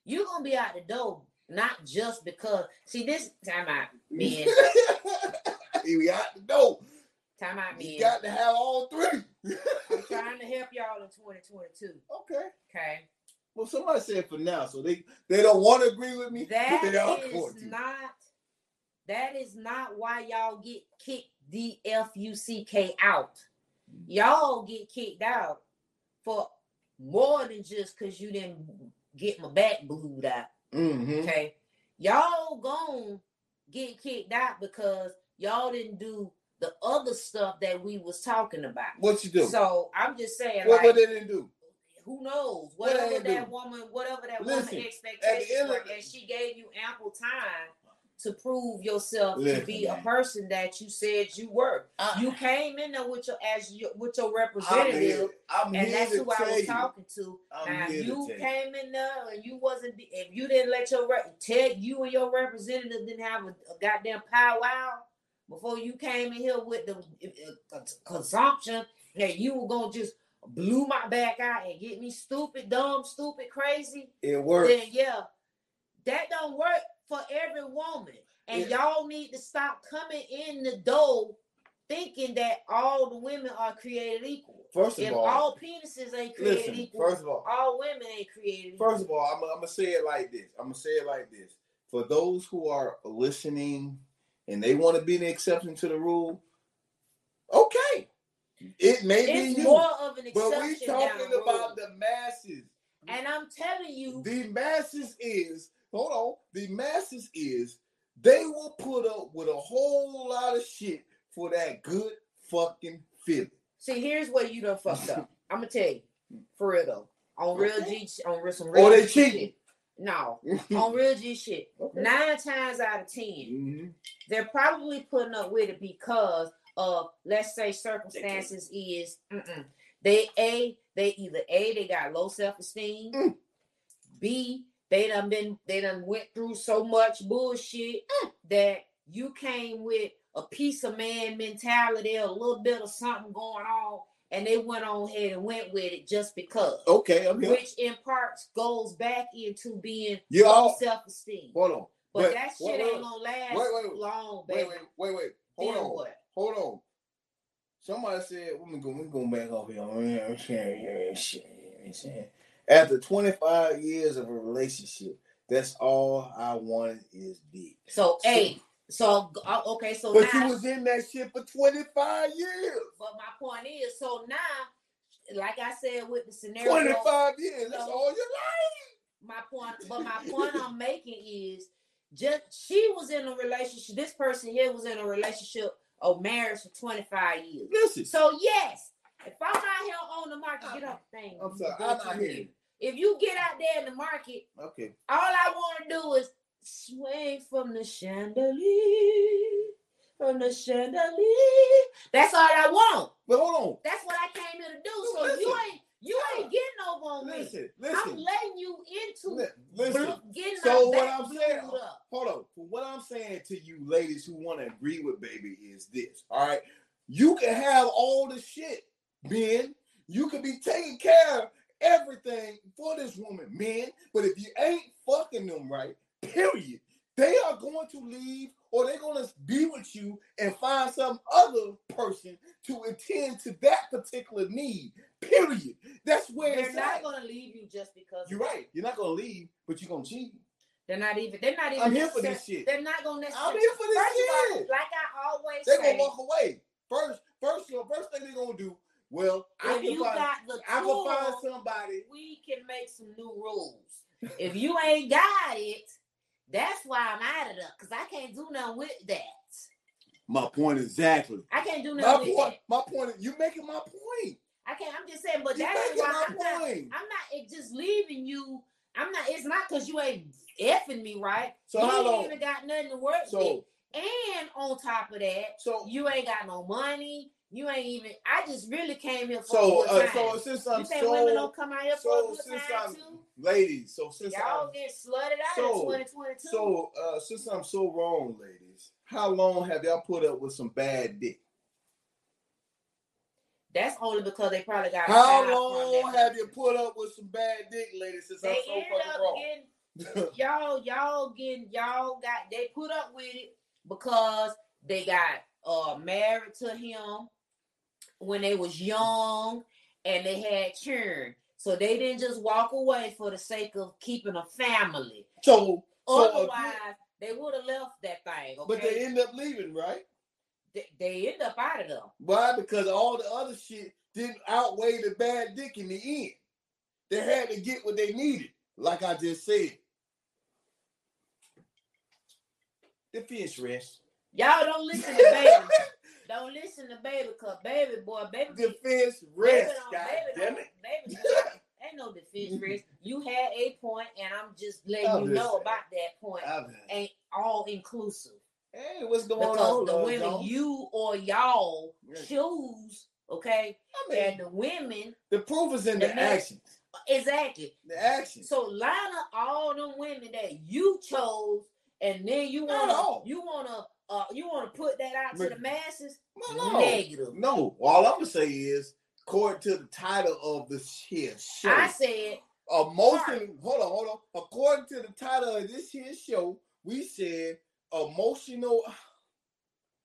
You're gonna be out the door, not just because see this time out, men. we out the door. Time out, man. You got to have all three. I'm trying to help y'all in 2022. okay. Okay. Well, somebody said for now, so they they don't want to agree with me. That they is not that is not why y'all get kicked D F U C K out. Y'all get kicked out for more than just because you didn't get my back blued out. Mhm. Okay. Y'all gon' get kicked out because y'all didn't do the other stuff that we was talking about. What you do? So I'm just saying, what like, what they didn't do? who knows? What Whatever they that do? woman, whatever that Listen, woman at expectations were, and she gave you ample time to prove yourself to Listen, be a person that you said you were. I- You came in there with your as your with your I'm representative, here, I'm and that's to who I was you. talking to. I'm now, here if to you tell came in there and you wasn't, if you didn't let your rep, tell you and your representative didn't have a, a goddamn powwow before you came in here with the uh, consumption that you were gonna just blew my back out and get me stupid, dumb, stupid, crazy, It works. then yeah, that don't work for every woman. And Yeah. y'all need to stop coming in the door thinking that all the women are created equal. First of If all, all penises ain't created listen. equal, First of all, all women ain't created equal. First of all, I'm, I'm gonna say it like this. I'm gonna say it like this. For those who are listening and they want to be the exception to the rule, okay, it may it's be you. more of an exception. But we're talking the about the masses. And I'm telling you, The masses is hold on. The masses is they will put up with a whole lot of shit for that good fucking feeling. see, here's where you done fucked up. I'm gonna tell you, for real though, on real. G, on real some Or they cheating. No, on real G shit. Okay. Nine times out of ten, Mhm. they're probably putting up with it because of let's say circumstances is mm-mm. they a they either a they got low self esteem, Mm. b they done been they done went through so much bullshit that you came with a piece of man mentality, a little bit of something going on, and they went on ahead and went with it just because. Okay, I'm here. Which in parts goes back into being You low self esteem. hold on. But Wait, that shit wait, ain't gonna last wait, wait, long, Wait, baby. wait, wait, wait. Hold Then on. what? Hold on. Somebody said, let me go, let me go back off here. I'm saying, yeah, shit, I'm saying. After 25 years of a relationship, that's all I wanted is dick. So, So- hey, so uh, okay, so But now, you was in that shit for 25 years. but my point is, so now, like I said with the scenario, 25 years. That's No. all your life. my point, but my point I'm making is, just she was in a relationship. This person here was in a relationship or marriage for 25 years. Listen. So yes, if I'm out here on the market, get off the thing. I'm sorry, I'm not here. If you get out there in the market Okay. All I want to do is swing from the chandelier, from the chandelier. That's all I want. But hold on. That's what I came here to do. So Listen. you ain't you ain't getting over on on. me. Listen. I'm Listen. letting you into Li- Listen. getting So what I'm saying, up. hold on. What I'm saying to you ladies who want to agree with baby is this. All right. You can have all the shit, Ben. You can be taking care of everything for this woman, men. But if you ain't fucking them right, period, they are going to leave or they're going to be with you and find some other person to attend to that particular need. Period. That's where They're not at. going to leave you just because. You're right. You're not going to leave, but you're going to cheat. They're not even. They're not even. I'm here for this shit. They're not going to necessarily. I'm here for this First of all, shit. like I always They're gonna walk away. First, first, the first thing they're gonna do. Well, I if can you find, got the I can find somebody. we can make some new rules. if you ain't got it, that's why I'm out of there because I can't do nothing with that. My point exactly. I can't do My nothing with point. that. My point. Is, you making my point. I can't. I'm just saying, but You that's making why my I'm not. point. I'm not it just leaving you. I'm not. It's not because you ain't effing me right. So you how ain't long? even got nothing to work with. So, And on top of that, so, you ain't got no money. You ain't even. I just really came here for so, a uh, so since you I'm think women don't come out here for so good since I'm, too? ladies, so since Y'all I'm, get slutted out so- in 2022. so, uh, since I'm so wrong, ladies, how long have y'all put up with some bad dick? That's only because they probably got. How long have you put up with some bad dick, ladies? Since They I'm so fucking wrong. getting y'all y'all getting y'all got they put up with it because they got uh married to him when they was young and they had children. So they didn't just walk away for the sake of keeping a family. so, so uh, Otherwise, they would have left that thing. Okay? but they end up leaving, right? they, they end up out of there. Why? Because all the other shit didn't outweigh the bad dick in the end. They had to get what they needed, like I just said. The fish rest. Y'all don't listen to baby. don't listen to baby, cause baby boy, baby, The baby rest. God baby, damn it. baby, ain't no defense risk. You had a point, and I'm just letting I'm you just know about that point. Ain't all inclusive Hey, what's going because on, the women Jones? you or y'all choose, okay, I mean, and the women the proof is in the the actions. exactly. The actions. So line up all them women that you chose, and then you want to you want to uh you want to put that out to the masses. No, no. Negative. No. All I'm gonna say is, according to the title of this here show, I said emotion. Hold on, hold on. According to the title of this here show, we said emotional,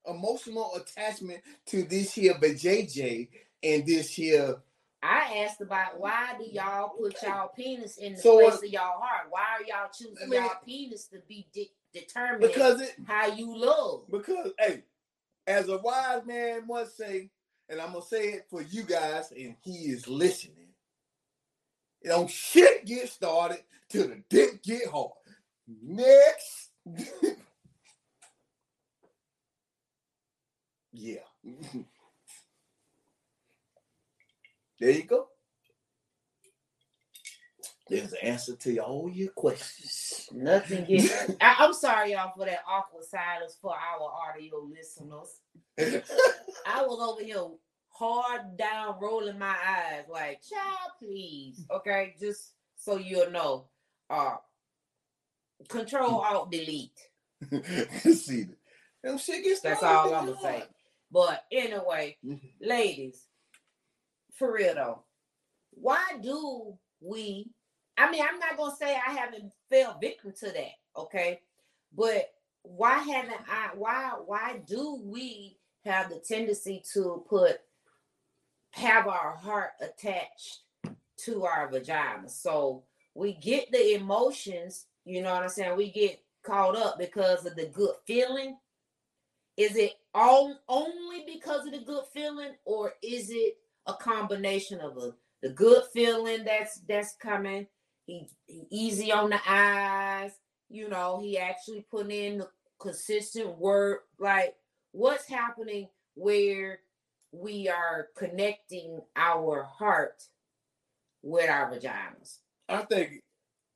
emotional attachment to this here JJ and this here. I asked about why do y'all put y'all penis in the So place what- of y'all heart? Why are y'all choosing I mean- y'all penis to be de- determined Because it, how you love? because hey, as a wise man once say, and I'm gonna say it for you guys, and he is listening. Don't shit get started till the dick get hard. Next. yeah. there you go. There's an answer to all your questions. Nothing gets. I, I'm sorry, y'all, for that awkward silence for our audio listeners. I was over here hard down, rolling my eyes, like, child, please. Okay, just so you'll know. Uh control alt delete. See, them shit gets That's all I'm gonna say. But anyway, Mhm. ladies, for real though, why do we? I mean, I'm not gonna say I haven't fell victim to that, okay? But why haven't I? Why why do we have the tendency to put have our heart attached to our vagina? So we get the emotions, you know what I'm saying? We get caught up because of the good feeling is it all only because of the good feeling or is it a combination of a, the good feeling that's that's coming he, he easy on the eyes you know he actually put in the consistent work like what's happening where we are connecting our heart with our vaginas I think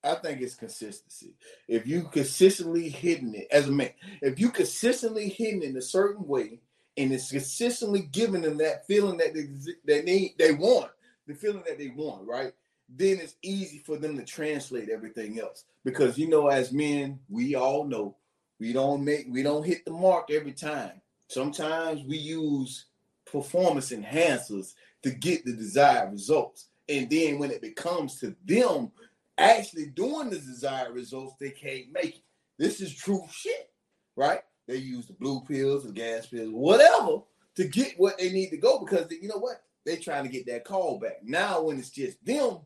I think it's consistency. If you consistently hitting it as a man, if you consistently hitting it in a certain way, and it's consistently giving them that feeling that they that they they want, the feeling that they want, right? Then it's easy for them to translate everything else. Because you know, as men, we all know we don't make we don't hit the mark every time. Sometimes we use performance enhancers to get the desired results. And then when it becomes to them actually doing the desired results, they can't make it. This is true shit, right? They use the blue pills, the gas pills, whatever, to get what they need to go because they, you know what? They're trying to get that call back. Now, when it's just them,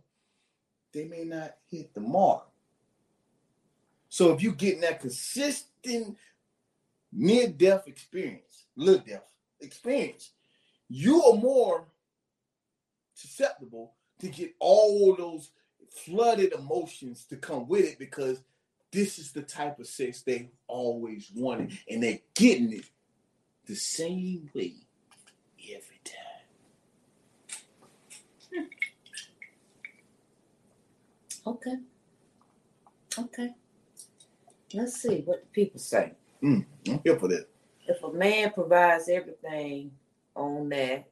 they may not hit the mark. So if you're getting that consistent near death experience, live death experience, you are more susceptible to get all those flooded emotions to come with it because this is the type of sex they always wanted and they're getting it the same way every time. Okay. Okay. Let's see what the people say. I'm here for that. If a man provides everything on that,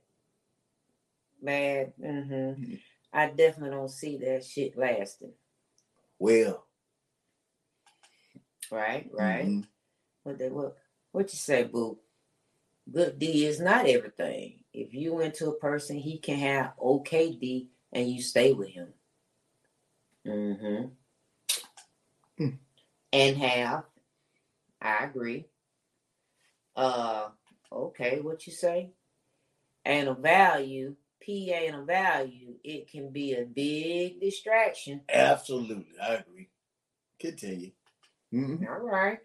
man, hmm I definitely don't see that shit lasting. Well, Right, right. mhm. What they what what you say, boo? Good D is not everything. If you into a person, he can have okay D and you stay with him. Mm-hmm. Hmm. And have. I agree. Uh okay, what you say? And a value, PA and a value, it can be a big distraction. absolutely, I agree. Continue. Mhm. All right.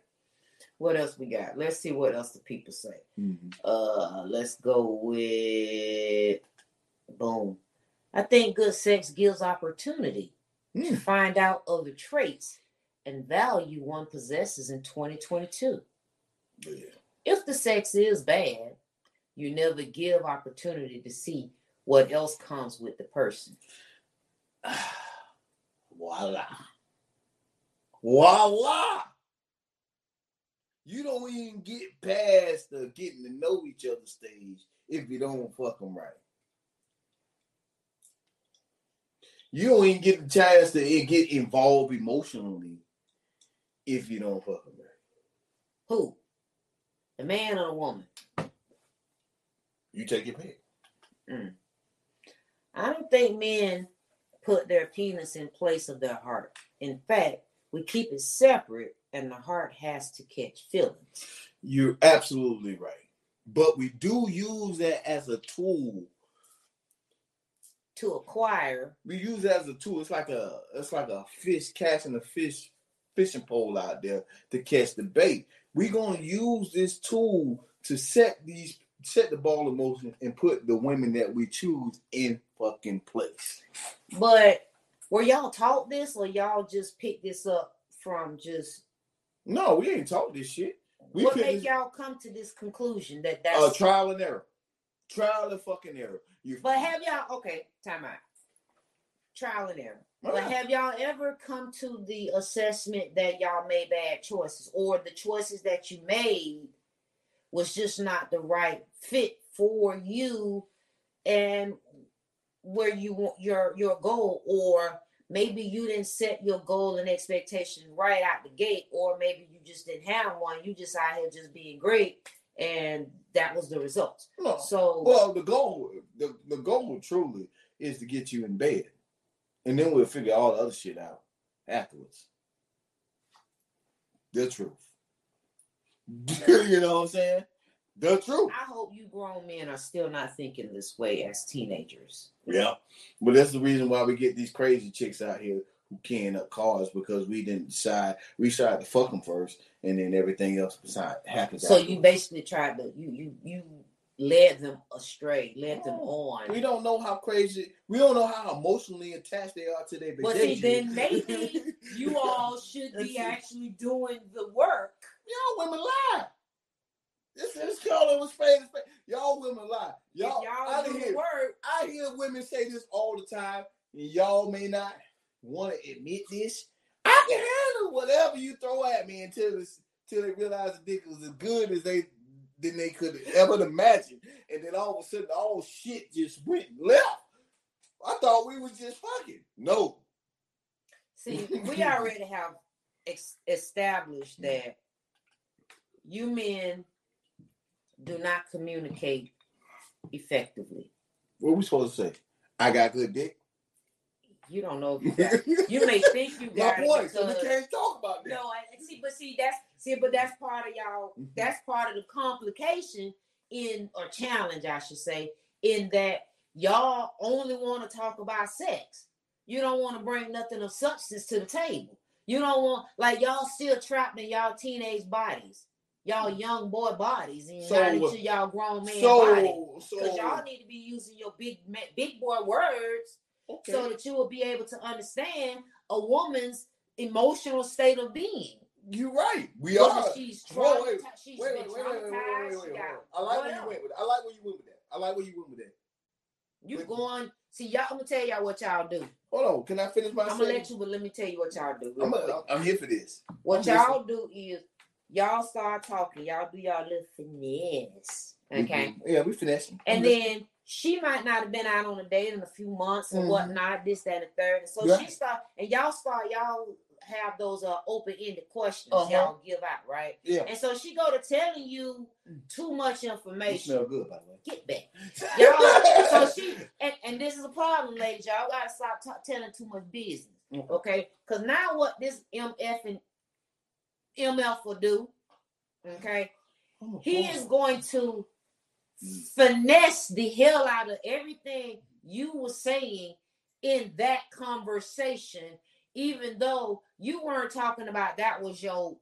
What else we got? Let's see what else the people say. Mhm. Uh, let's go with boom. I think good sex gives opportunity to Mm. find out other traits and value one possesses in 2022. Yeah. If the sex is bad, you never give opportunity to see what else comes with the person. Voila. Voila. You don't even get past the getting to know each other stage if you don't fuck them right. You don't even get the chance to get involved emotionally if you don't fuck them right. Who? The man or the woman? You take your pick. Mm. I don't think men put their penis in place of their heart. In fact, we keep it separate and the heart has to catch feelings. You're absolutely right. But we do use that as a tool To acquire, we use it as a tool. It's like a it's like a fish catching a fish fishing pole out there to catch the bait. We're gonna use this tool to set these set the ball in motion and put the women that we choose in fucking place. but were y'all taught this or y'all just picked this up from just No, we ain't taught this shit. We what made this- y'all come to this conclusion that that's uh, trial and error. Trial and fucking error. You but have y'all okay, time out. Trial and error. But have y'all ever come to the assessment that y'all made bad choices or the choices that you made was just not the right fit for you and where you want your your goal or maybe you didn't set your goal and expectation right out the gate or maybe you just didn't have one you just out here just being great and that was the result no. so Well, the goal, the, the goal truly is to get you in bed. And then we'll figure all the other shit out afterwards. The truth. you know what I'm saying? The truth. I hope you grown men are still not thinking this way as teenagers. Yeah. But that's the reason why we get these crazy chicks out here who can up cars because we didn't decide we tried to fuck them first and then everything else beside happens. So you basically tried to you you you led them astray, led them on. We don't know how crazy. We don't know how emotionally attached they are to their But see, then maybe you all should be actually doing the work. Y'all women lie. This is call it was fake. Y'all women lie. Y'all, y'all I hear, work, I hear women say this all the time, and y'all may not want to admit this. I can handle whatever you throw at me until it's, until they realize the dick was as good as they than they could ever imagine, and then all of a sudden all shit just went left. I thought we was just fucking. No, see, we already have ex- established that you men do not communicate effectively. what we supposed to say? I got good dick. You don't know you got. You may think you My got it point. So we can't talk about that. no, I see, but see that's see, but that's part of y'all. Mhm. That's part of the complication in or challenge, I should say, in that y'all only want to talk about sex. You don't want to bring nothing of substance to the table. You don't want like y'all still trapped in y'all teenage bodies, y'all young boy bodies, and. So, not into y'all grown man body. So, so Because y'all need to be using your big big boy words okay. so that you will be able to understand a woman's emotional state of being. You're right. We Whether are. she's wait, she's Wait, wait, wait, wait, wait, wait, traumatized, wait, wait, wait. I like where you went with that. I like where you went with that. I like where you went with that. You going see y'all? I'm gonna tell y'all what y'all do. Hold on. Can I finish my I'm gonna let you, but let me tell you what y'all do. I'm, a, I'm here for this. what I'm y'all do is y'all start talking. Y'all do y'all little finesse, okay? Mhm. Yeah, we finessing. And I'm then she might not have been out on a date in a few months or Mhm. whatnot, this, that, and the third. And so Yeah. she start and y'all start y'all have those uh open-ended questions Uh-huh. y'all give out, right? Yeah. And so she go to telling you too much You information. smell good, by the way. Get back. Y'all, so she and, and this is a problem, ladies. Y'all gotta stop ta- telling too much business, Okay. okay? Because now what this MF and MF will do, okay? I'm He is going to Mm. Finesse the hell out of everything you were saying in that conversation, even though you weren't talking about that was your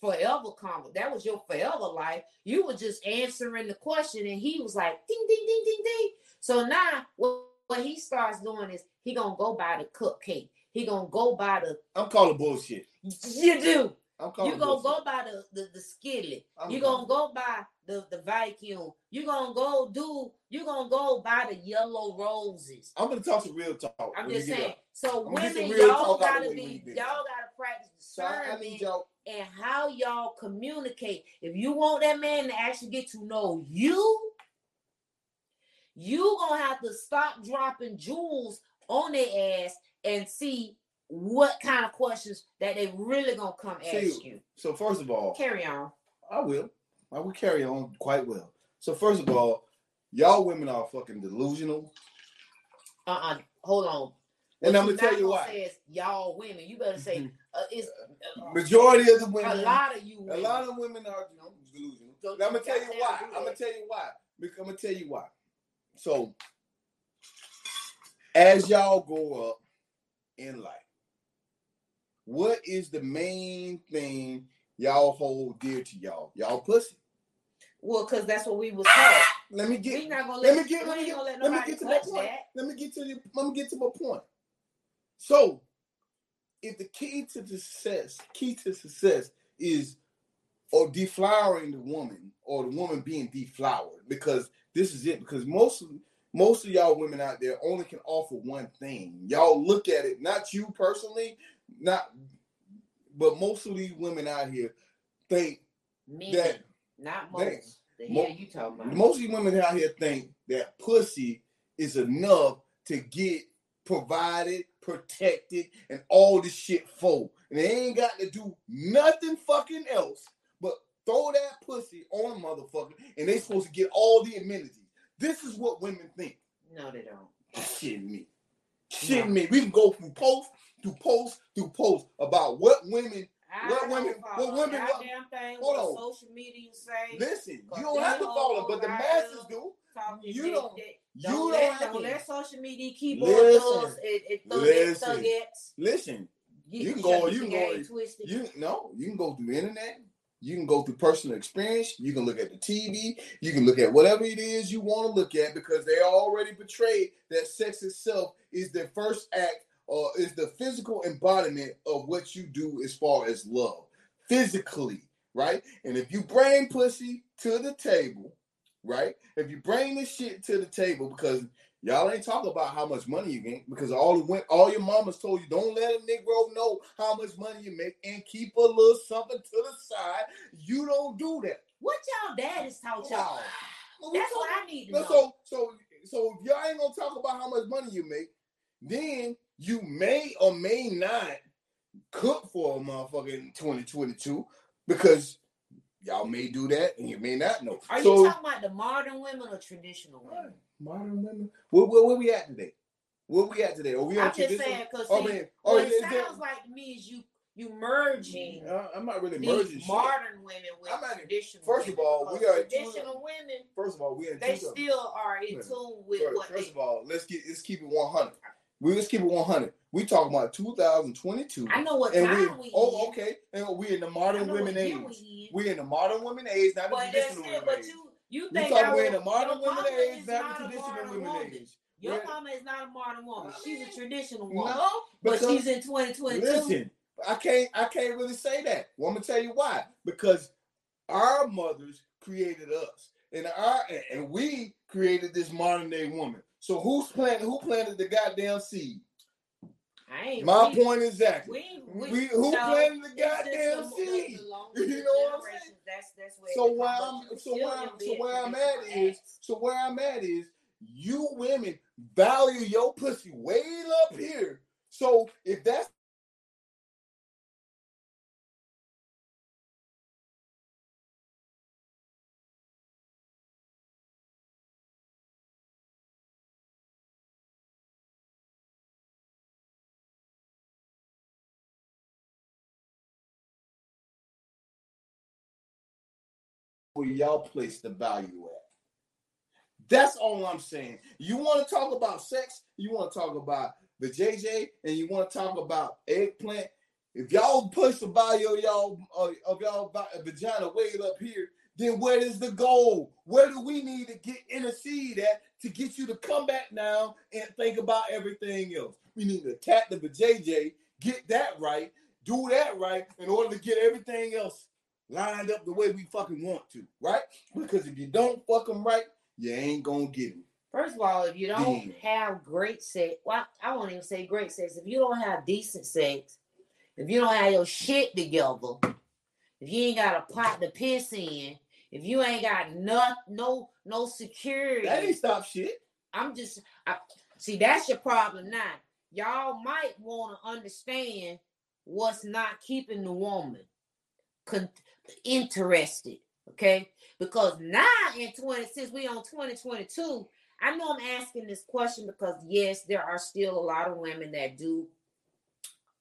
forever convo, that was your forever life. You were just answering the question, and he was like, ding, ding, ding, ding, ding. So now what, what he starts doing is he gonna go buy the cupcake. He gonna go buy the I'm calling bullshit. you do. I'm calling You gonna bullshit. go buy the the, the skillet. I'm you gonna go buy the the vacuum. You're gonna go do. You're gonna go buy the yellow roses. I'm gonna talk some real talk. I'm just saying. So I'm gonna get some women, y'all gotta be. Y'all gotta practice So I, I need discernment y'all. and how y'all communicate. If you want that man to actually get to know you, you gonna have to stop dropping jewels on their ass and see what kind of questions that they really gonna come See, ask you. So first of all, Carry on. I will. I will carry on quite well. So first of all, y'all women are fucking delusional, Uh-uh. Hold on. and What I'm gonna tell you why. say is y'all women. You better say uh, it's uh, Majority of the women. a lot of you. a lot of women are you know, delusional. I'm gonna tell you why. I'm gonna tell you why. I'm gonna tell you why. So, as y'all go up in life, what is the main thing y'all hold dear to y'all? Y'all pussy. Well, because that's what we was taught. Let me get. We get. not gonna Let let, me get. Let me ain't get. gonna let Let me get to my point. that. Let me get to you. Let me get to my point. So, if the key to success, key to success is or deflowering the woman or the woman being deflowered, because this is it. Because most of most of y'all women out there only can offer one thing. Y'all look at it, not you personally, not, but most of these women out here think Men, that not they- most. The mo- hell you talking about? most of women out here think that pussy is enough to get provided, protected, and all this shit for. And they ain't got to do nothing fucking else but throw that pussy on a motherfucker, and they supposed to get all the amenities. This is what women think. no, they don't. Shit me. Shit me. We can go from post to post to post about what women I What women- what women- what- goddamn thing hold what on. social media say. listen. You don't have to follow, but the masses do. You don't- that- You Don't, let, have don't let social media keep on Listen. thugs and, and thug- Listen. You can go- you can go- twisted. You no, you can go through the internet. You can go through personal experience. You can look at the TV. You can look at whatever it is you want to look at because they already portrayed that sex itself is the first act or is the physical embodiment of what you do as far as love, physically, right? And if you bring pussy to the table, right? If you bring this shit to the table because Y'all ain't talking about how much money you get because all the win- all your mamas told you don't let a Negro know how much money you make and keep a little something to the side. You don't do that. What y'all daddies taught y'all? What we That's what I need to know. So so so if y'all ain't gonna talk about how much money you make, then you may or may not cook for a motherfucker in 2022 because y'all may do that and you may not know. Are so, you talking about the modern women or traditional women? Modern women. Where, where, where we at today? Where we at today? Are we on I'm just saying because Oh oh, what it is there- sounds like to me is you you merging Uh, I'm not really merging. shit. modern women with I'm not- traditional. first of all, we are traditional women. First of all, we in They still are in tune with First, what first they. of all, let's get let's keep it 100. We let's keep it 100. We talking about 2022, I know what and time we we. oh okay, and we in the modern women age. we in. The modern women age, not the But that's traditional it. women But age. you you We think talking I we would, in the modern women age, not the a traditional women woman. age. Your Yeah. mama is not a modern woman. She's a traditional woman. No, but she's in 2022. listen, I can't I can't really say that. Well, I'm gonna tell you why. Because our mothers created us, and our and we created this modern day woman. So who's planted? Who planted the goddamn seed? I. My we, point exactly. We, We, we, who no, planted the goddamn seed? You know what I'm saying? That's that's where. So where I'm so where I'm, so where I'm at is so where I'm at is you women value your pussy way up here. So if that's where y'all place the value at. That's all I'm saying. You want to talk about sex, you want to talk about the JJ, and you want to talk about eggplant. If y'all push the value of y'all of y'all vagina way up here, then where is the goal? Where do we need to get intercede at to get you to come back now and think about everything else? We need to attack the JJ, get that right, do that right in order to get everything else lined up the way we fucking want to, right? Because if you don't fuck them right, you ain't gonna get them. First of all, if you don't Damn. have great sex, well, I won't even say great sex. If you don't have decent sex, if you don't have your shit together, if you ain't got a pot to piss in, if you ain't got no no no security, That ain't stop shit. I'm just I, see that's your problem now. Y'all might want to understand what's not keeping the woman con- interested, okay? Because now in 20 since we on 2022, I know I'm asking this question because yes, there are still a lot of women that do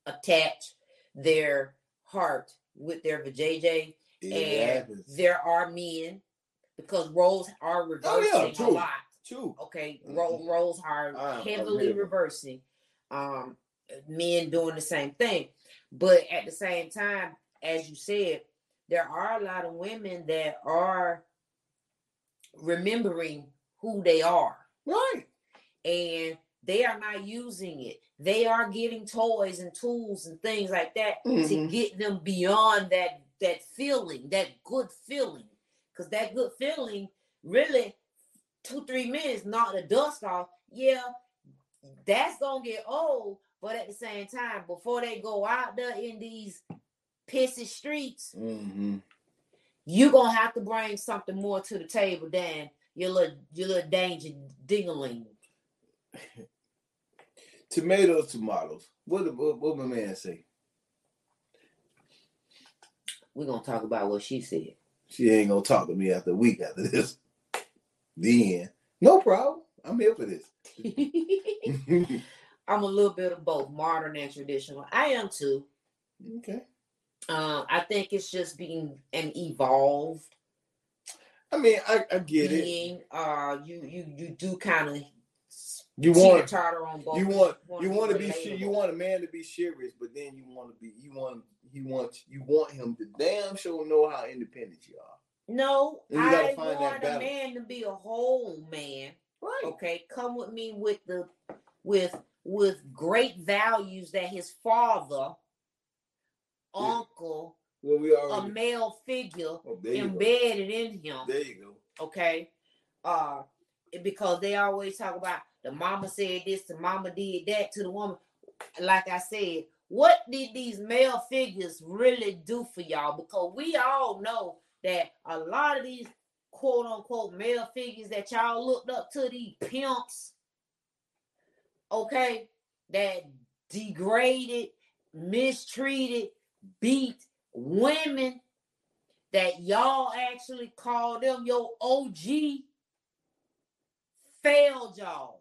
attach their heart with their vajayjay, and there are men because roles are Oh, yeah, reversing a lot True. okay Mhm. roles are heavily reversing um men doing the same thing but at the same time as you said there are a lot of women that are remembering who they are Right. and they are not using it they are getting toys and tools and things like that to Mhm. get them beyond that that feeling that good feeling because that good feeling really two three minutes knock the dust off yeah that's gonna get old but at the same time before they go out there in these pissy streets Mm-hmm. you gonna have to bring something more to the table than your little your little danger dingling Tomatoes, tomatoes. What what, what my man say? we're gonna talk about what she said She ain't gonna talk to me after a week after this. The end. No problem. I'm here for this. i'm a little bit of both modern and traditional i am too okay. Um i think it's just being an evolved I mean, I, I get it. uh you you you do kind of You want tartar on both you want you want to be you want a man to be serious, but then you want to be you want you want you want him to damn sure know how independent you are. no you i want a man to be a whole man Right. okay come with me with the with with great values that his father. Uncle Well, we a male figure Oh, you go. embedded in him There you go. okay uh because they always talk about the mama said this the mama did that to the woman like i said what did these male figures really do for y'all because we all know that a lot of these quote unquote male figures that y'all looked up to these pimps okay that degraded mistreated beat women that y'all actually call them your OG failed y'all.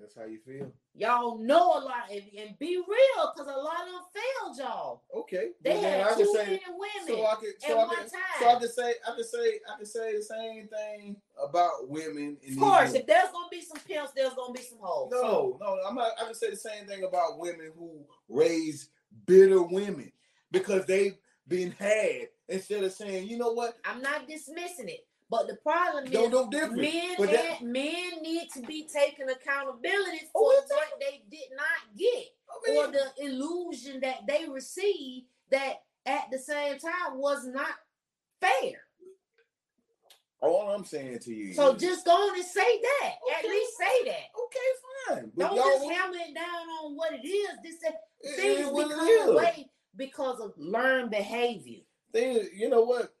That's how you feel. Y'all know a lot and, and be real because a lot of them failed y'all. Okay. They Well, had I too say- many women So I could, so I could, time. so I could say, I could say, I could say the same thing about women. In of course, if there's gonna be some pimps, there's gonna be some hoes. No, no, I'm not. I can say the same thing about women who raise bitter women because they've been had. Instead of saying, you know what, I'm not dismissing it, but the problem is no, no men that- men need to be taking accountability oh, for Oh, what they did not get I mean, or the illusion that they received that at the same time was not fair. All I'm saying to you. So is- just go on and say that. At least say that. okay, fine. But Don't y'all, just hammer it down on what it is. This it things is what it become away because of learned behavior. Thing- you know what?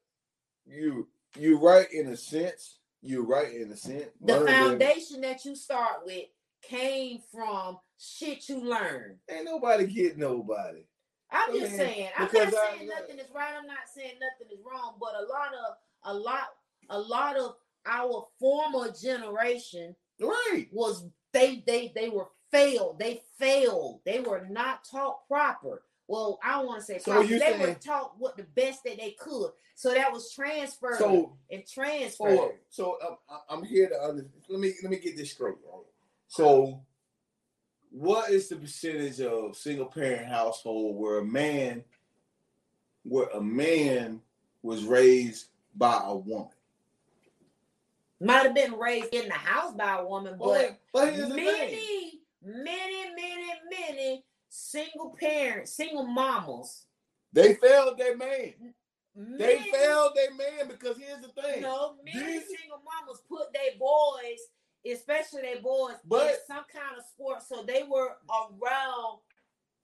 You you right in a sense. You're right in a sense. The Learn that- foundation that you start with came from shit you learned. Ain't nobody get nobody. I'm I just mean, saying. I'm because not I- saying nothing is right. I'm not saying nothing is wrong. But a lot of a lot a lot of our former generation Right. was they they they were failed. They failed. They were not taught proper. Well, I don't want to say So proper. They were taught what the best that they could. So that was transferred So and transferred. So, so um, I'm here to under, let me let me get this straight. Right? So, what is the percentage of single parent household where a man, where a man was raised by a woman? Might have been raised in the house by a woman, but But, but here's the thing. many, many, many, many single parents, single mamas. They failed their man. They failed their man because here's the thing. You thing. know, many These- single mamas put their boys, especially their boys, in some kind of sport, so they were around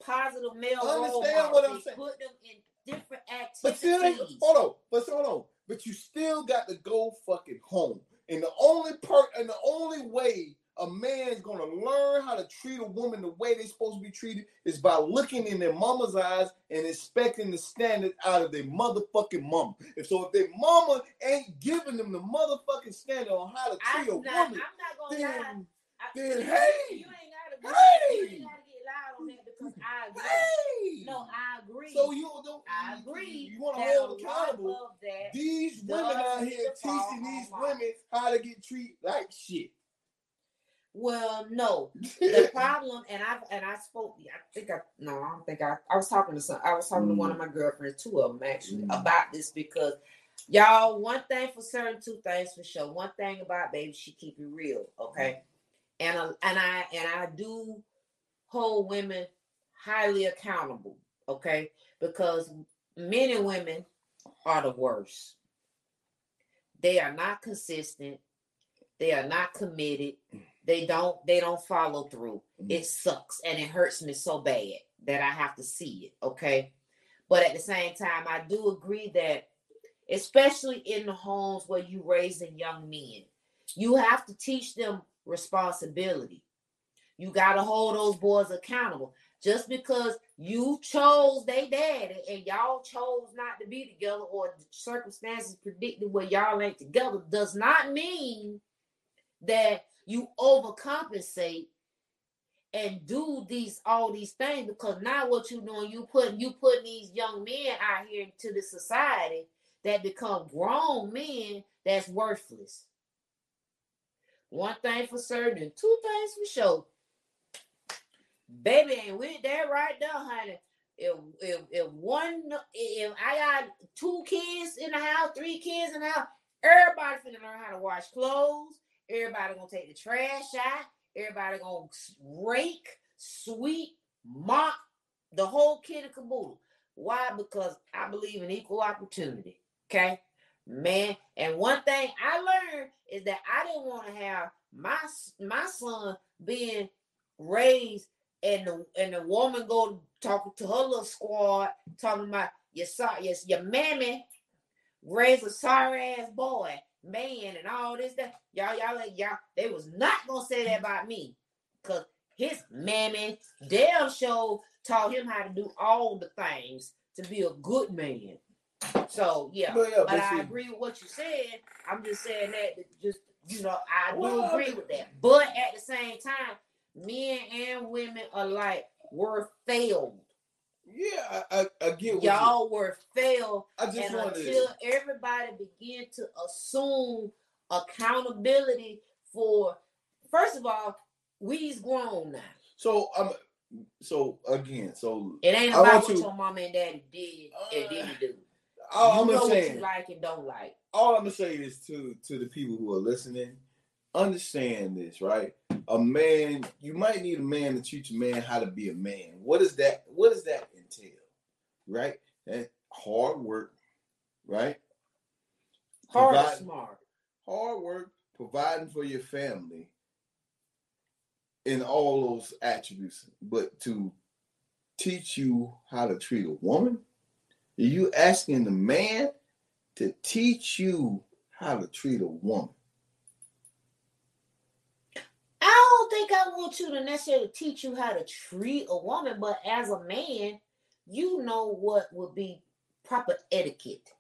positive male role models. what I'm They saying. Put them in different activities. But still, hold on, but hold on. But you still got to go fucking home. And the only part and the only way a man's gonna learn how to treat a woman the way they're supposed to be treated is by looking in their mama's eyes and expecting the standard out of their motherfucking mama. And so if their mama ain't giving them the motherfucking standard on how to I'm treat a not, I'm woman, not gonna lie. then I- then you- hey, you ain't gotta go, hey. Because I agree. hey, No, I agree. so you don't I agree. You, want to hold accountable these women out here teaching these women how to get treated like shit. Well, no. The problem, and I and I spoke. I think I no, I don't think I. I was talking to some. I was talking to one of my girlfriends, two of them actually, Mm. about this because y'all. One thing for certain, two things for sure. One thing about baby, she keep it real, okay. And uh, and I and I do hold women highly accountable, okay, because men and women are the worst. They are not consistent. They are not committed. They don't. They don't follow through. Mm. It sucks and it hurts me so bad that I have to see it. Okay, but at the same time, I do agree that, especially in the homes where you raising young men, you have to teach them responsibility. You got to hold those boys accountable. Just because you chose they daddy and y'all chose not to be together or the circumstances predicted where y'all ain't together does not mean that you overcompensate and do these all these things because now what you doing you putting you putting these young men out here into the society that become grown men that's worthless. One thing for certain and two things for sure baby ain't with that right there honey if if if one if i got two kids in the house three kids in the house everybody finna learn how to wash clothes Everybody gonna take the trash out. Everybody gonna rake, sweep, mop, the whole kit and caboodle. Why? Because I believe in equal opportunity. Okay, man. And one thing I learned is that I didn't want to have my my son being raised and the and the woman go talking to her little squad talking about your son, yes, your mammy raised a sorry ass boy man and all this that y'all y'all like y'all they was not gonna say that about me because his mammy damn show taught him how to do all the things to be a good man so yeah But yeah, but I agree with what you said. I'm just saying that that just you know I do Well, agree with that. But at the same time, men and women alike were failed. Yeah, I, I, I get Y'all were failed I just and wanted until everybody began to assume accountability for first of all, we's grown now. so I'm so again, so It ain't about what you- your mama and daddy did and Uh, didn't do. all you I'm know gonna what say you like and don't like. all I'm gonna say is to to the people who are listening, understand this, right? A man, you might need a man to teach a man how to be a man. What is that? What does that entail? Right? That hard work, right? Hard Provide- smart. hard work, providing for your family, in all those attributes. But to teach you how to treat a woman, are you asking the man to teach you how to treat a woman? I don't think I want you to necessarily teach you how to treat a woman, but as a man, you know what would be proper etiquette.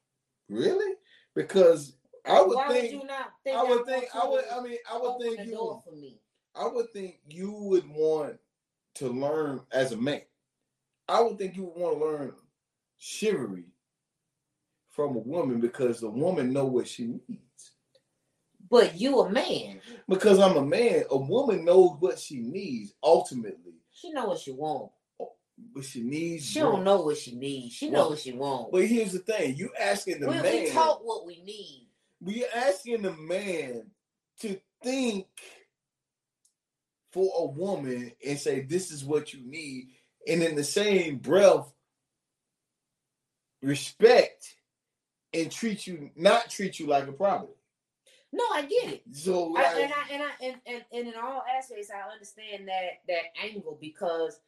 Really? Because I would Why think would you not think I would want think I would I mean I would think you for me? I would think you would want to learn as a man. I would think you would want to learn chivalry from a woman because the woman know what she needs. But you a man. Because I'm a man, a woman knows what she needs ultimately, She know what she want. but she needs. She don't know what she needs. She know Well, what she want. But here's the thing: you asking the man. we taught what we need. we asking the man to think for a woman and say this is what you need, and in the same breath, respect and treat you not treat you like a property. No, I get it. So I, and I and I and, and, and in all aspects, I understand that that angle because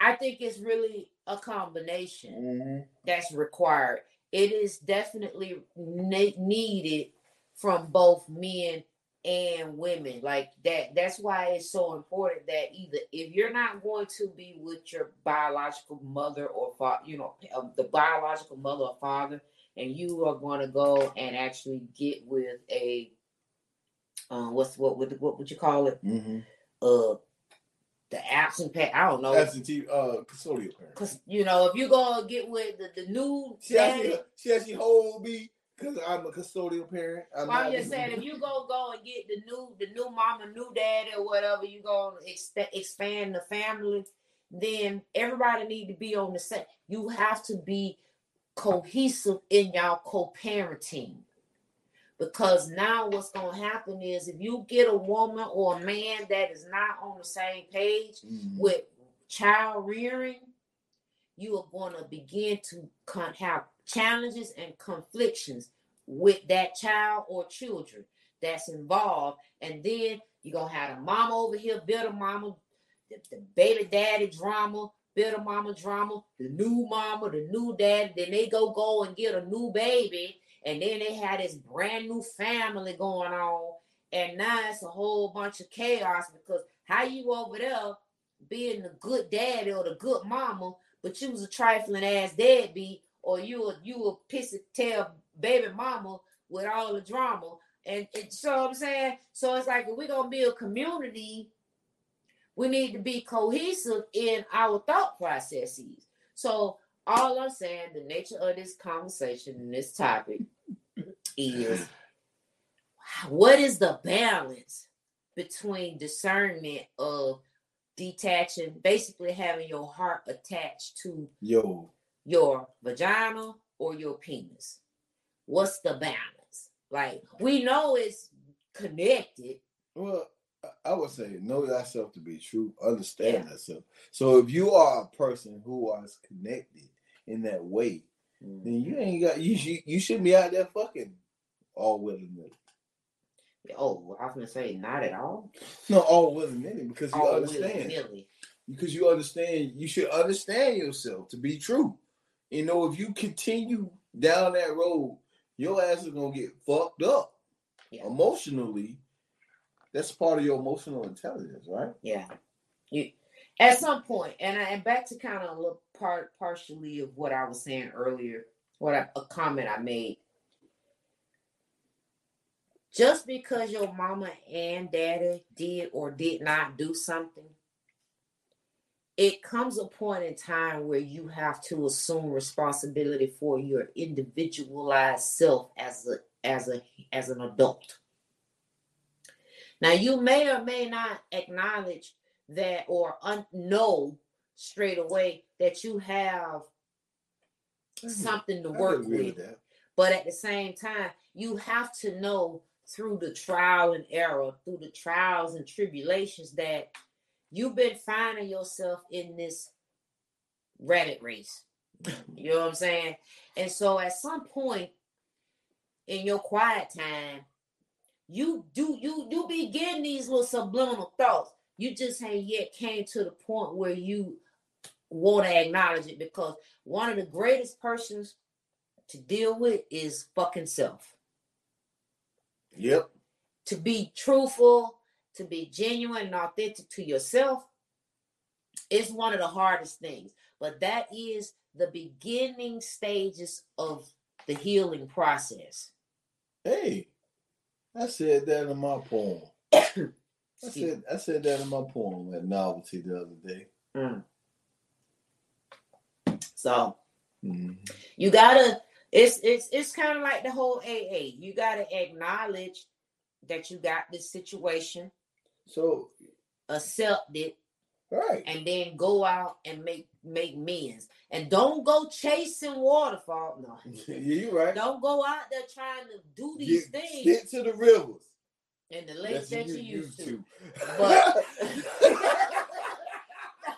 I think it's really a combination Mhm. that's required. It is definitely ne- needed from both men and women. Like that. That's why it's so important that either if you're not going to be with your biological mother or father, you know, um, the biological mother or father, and you are going to go and actually get with a um, what's what would what would you call it? Mhm. Uh, the absent parent. I don't know. absentee uh custodial parent. Cause you know, if you go get with the, the new She actually daddy, she actually hold me because I'm a custodial parent. I'm well, I'm just saying, if you go go and get the new the new mama, new daddy, or whatever, you go ex- expand the family, then everybody need to be on the same. You have to be cohesive in y'all co-parenting. Because now what's gonna happen is if you get a woman or a man that is not on the same page, Mhm. with child rearing, you are going to begin to con- have challenges and conflictions with that child or children that's involved. And then you're going to have a mama over here, bitter mama, the, the baby daddy drama, bitter mama drama, the new mama, the new dad. Then they go go and get a new baby. And then they had this brand new family going on. And now it's a whole bunch of chaos because how you over there being the good daddy or the good mama, but you was a trifling ass deadbeat, or you a you a pissy tail baby mama with all the drama. And, and so I'm saying, so it's like we're gonna be a community, we need to be cohesive in our thought processes. So all I'm saying, the nature of this conversation and this topic is what is the balance between discernment of detaching, basically having your heart attached to Yo, your vagina or your penis? What's the balance? Like we know it's connected. Well, I- would say know thyself to be true, understand thyself. So if you are a person who is connected in that way, then you mm-hmm. ain't got you should you shouldn't be out there fucking all willy nilly. Oh, I was gonna say not at all. No, all willy nilly because you All understand. willy-nilly. Because you understand, you should understand yourself to be true. You know, if you continue down that road, your ass is gonna get fucked up Yeah. emotionally. That's part of your emotional intelligence, right? Yeah. You at some point, and I, and back to kind of a little part partially of what I was saying earlier, what I, a comment I made. just because your mama and daddy did or did not do something, it comes a point in time where you have to assume responsibility for your individualized self as a as a as an adult. Now you may or may not acknowledge that or un- know straight away that you have something to I work with. that. But at the same time, you have to know through the trial and error, through the trials and tribulations, that you've been finding yourself in this rabbit race. Mm-hmm. You know what I'm saying? And so at some point in your quiet time, you do you you begin these little subliminal thoughts. You just ain't yet came to the point where you want to acknowledge it because one of the greatest persons to deal with is fucking self. Yep. To be truthful, to be genuine and authentic to yourself is one of the hardest things. But that is the beginning stages of the healing process. Hey, I said that in my poem. I said I said that in my poem at novelty the other day. Mm. So Mhm. you gotta it's it's it's kind of like the whole AA. You gotta acknowledge that you got this situation, So accept it, right. and then go out and make make amends. And don't go chasing waterfall. No, yeah, you're right. don't go out there trying to do these Get, things get to the rivers. and the lakes that you used to. But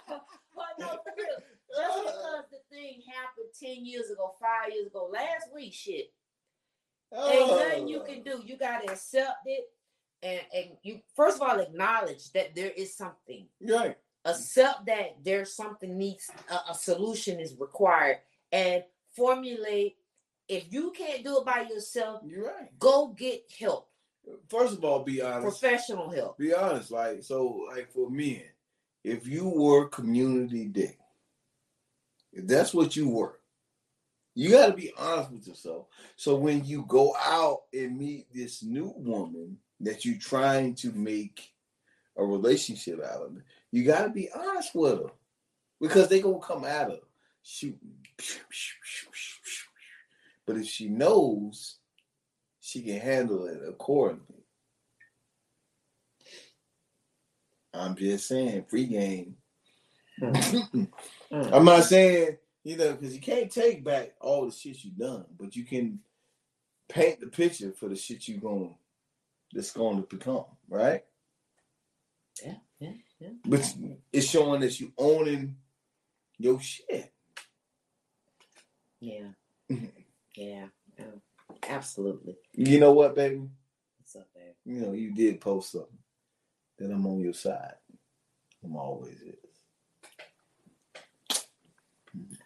But no, for real. Just because the thing happened ten years ago, five years ago, last week, shit, ain't nothing you can do. You gotta accept it, and and you first of all acknowledge that there is something. Right. Accept that there's something needs a, a solution is required and formulate if you can't do it by yourself You're right. go get help First of all, be honest. professional help Be honest. Like so, like for men, if you were community dick, if that's what you were, you got to be honest with yourself. So when you go out and meet this new woman that you're trying to make a relationship out of, you got to be honest with her because they gonna come at her shooting. But if she knows, she can handle it accordingly. I'm just saying, free game. Hmm. I'm not saying, you know, because you can't take back all the shit you done, but you can paint the picture for the shit you gonna that's going to become, right? yeah yeah But it's showing that you owning your shit. yeah Mhm. yeah yeah, absolutely You know what, baby? what's up there You know, you did post something. That I'm on your side. I'm always is.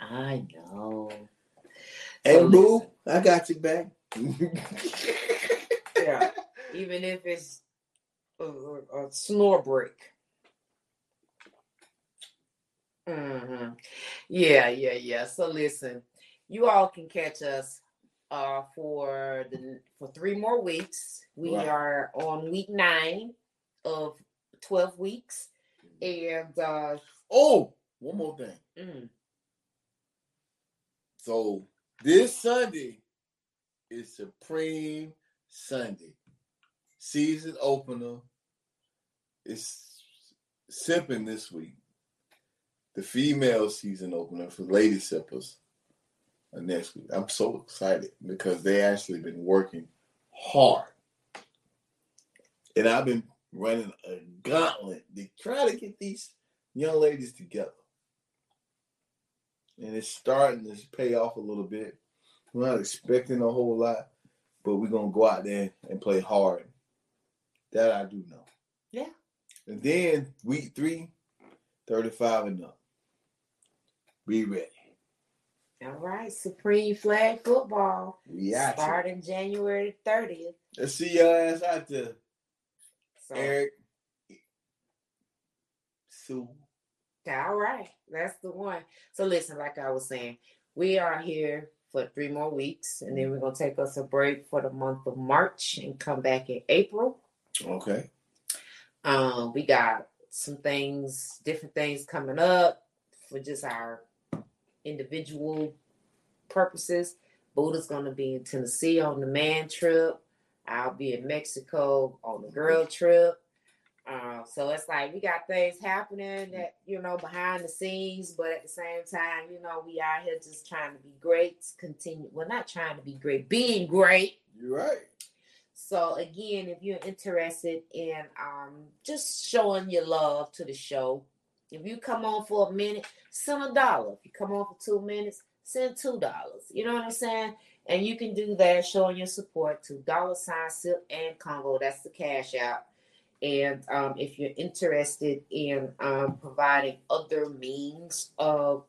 i know Hey, So boo, listen. I got you back. yeah even if it's a, a, a snore break hmm Yeah, yeah, yeah. So listen, you all can catch us uh for the for three more weeks. We Right. are on week nine of twelve weeks, and uh oh, one more thing. mm, So this Sunday is Supreme Sunday. Season opener. It's sipping this week. The female season opener for lady sippers next week. I'm so excited because they actually been working hard. And I've been running a gauntlet to try to get these young ladies together and it's starting to pay off a little bit. We're not expecting a whole lot, but we're gonna go out there and play hard. That I do know. Yeah. And then week three, 35 and up. Be ready. all right, Supreme Flag Football here. starting January thirtieth. Let's see your ass out there. So Eric. Sue. all right, that's the one. So listen, like I was saying, we are here for three more weeks, and then we're gonna take us a break for the month of March and come back in April. Okay. Um, we got some things, different things coming up for just our individual purposes. Buddha's gonna be in Tennessee on the man trip. I'll be in Mexico on the girl trip. Uh, so it's like we got things happening that you know behind the scenes, but at the same time, you know, we out here just trying to be great. Continue, well, not trying to be great, being great. You're right. So again, if you're interested in um, just showing your love to the show, if you come on for a minute, send a dollar. If you come on for two minutes, send two dollars. You know what I'm saying? And you can do that, showing your support to dollar sign Silk and Congo. That's the cash out. And um, if you're interested in um, providing other means of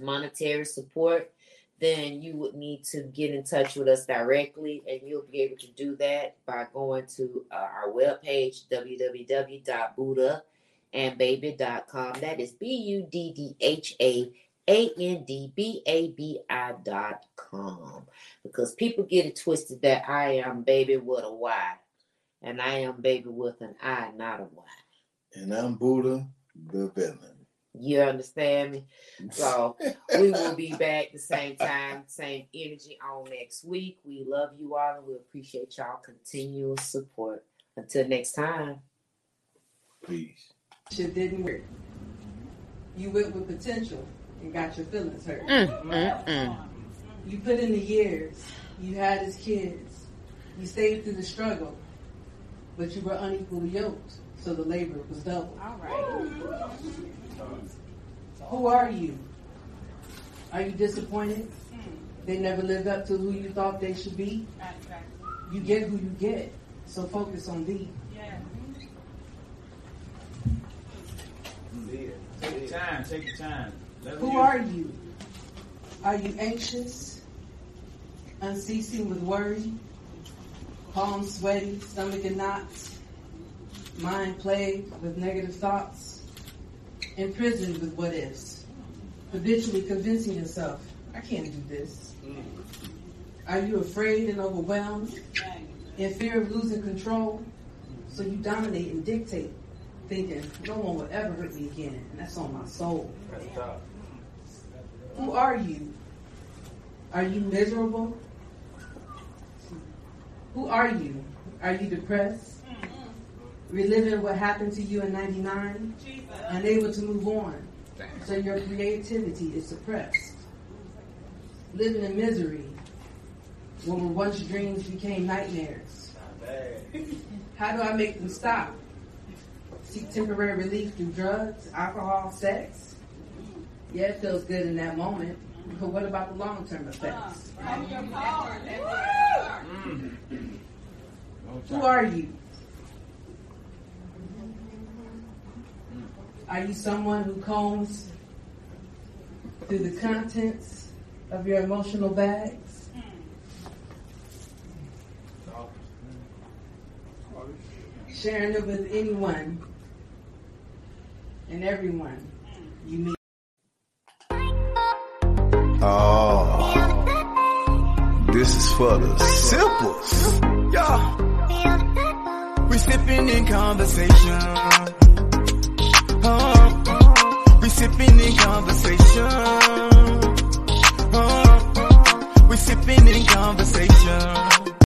monetary support, then you would need to get in touch with us directly, and you'll be able to do that by going to uh, our webpage, www.buddhaandbaby.com. That is B U D D H A A N D B A B I dot com. Because people get it twisted that I am baby with a Y, and I am baby with an I, not a Y. And I'm Buddha the villain. You understand me? So we will be back the same time, same energy on next week. We love you all and we appreciate y'all continuous support. Until next time. Peace. Shit didn't work. You went with potential and got your feelings hurt. Mm, mm, mm. You put in the years. You had as kids. You stayed through the struggle, but you were unequally yoked, so the labor was double. All right. Who are you? Are you disappointed? They never lived up to who you thought they should be. You get who you get, so focus on thee. Take your time. Take your time. Who are you? Are you anxious, unceasing with worry, palms sweaty, stomach in knots, mind plagued with negative thoughts, imprisoned with what ifs, habitually convincing yourself, I can't do this. Are you afraid and overwhelmed, in fear of losing control, so you dominate and dictate, thinking no one will ever hurt me again, and that's on my soul. Who are you? Are you miserable? Who are you? Are you depressed? Mm-hmm. Reliving what happened to you in 99? Unable to move on. So your creativity is suppressed. Living in misery when what once dreams became nightmares. How do I make them stop? Seek temporary relief through drugs, alcohol, sex? Yeah, it feels good in that moment, but what about the long term effects? Mm-hmm. Who are you? Are you someone who combs through the contents of your emotional bags? Mm-hmm. Sharing it with anyone and everyone you meet. Oh, this is for the sippers. Yeah. We sipping in conversation. Oh, we sipping in conversation. Oh, we sipping in conversation.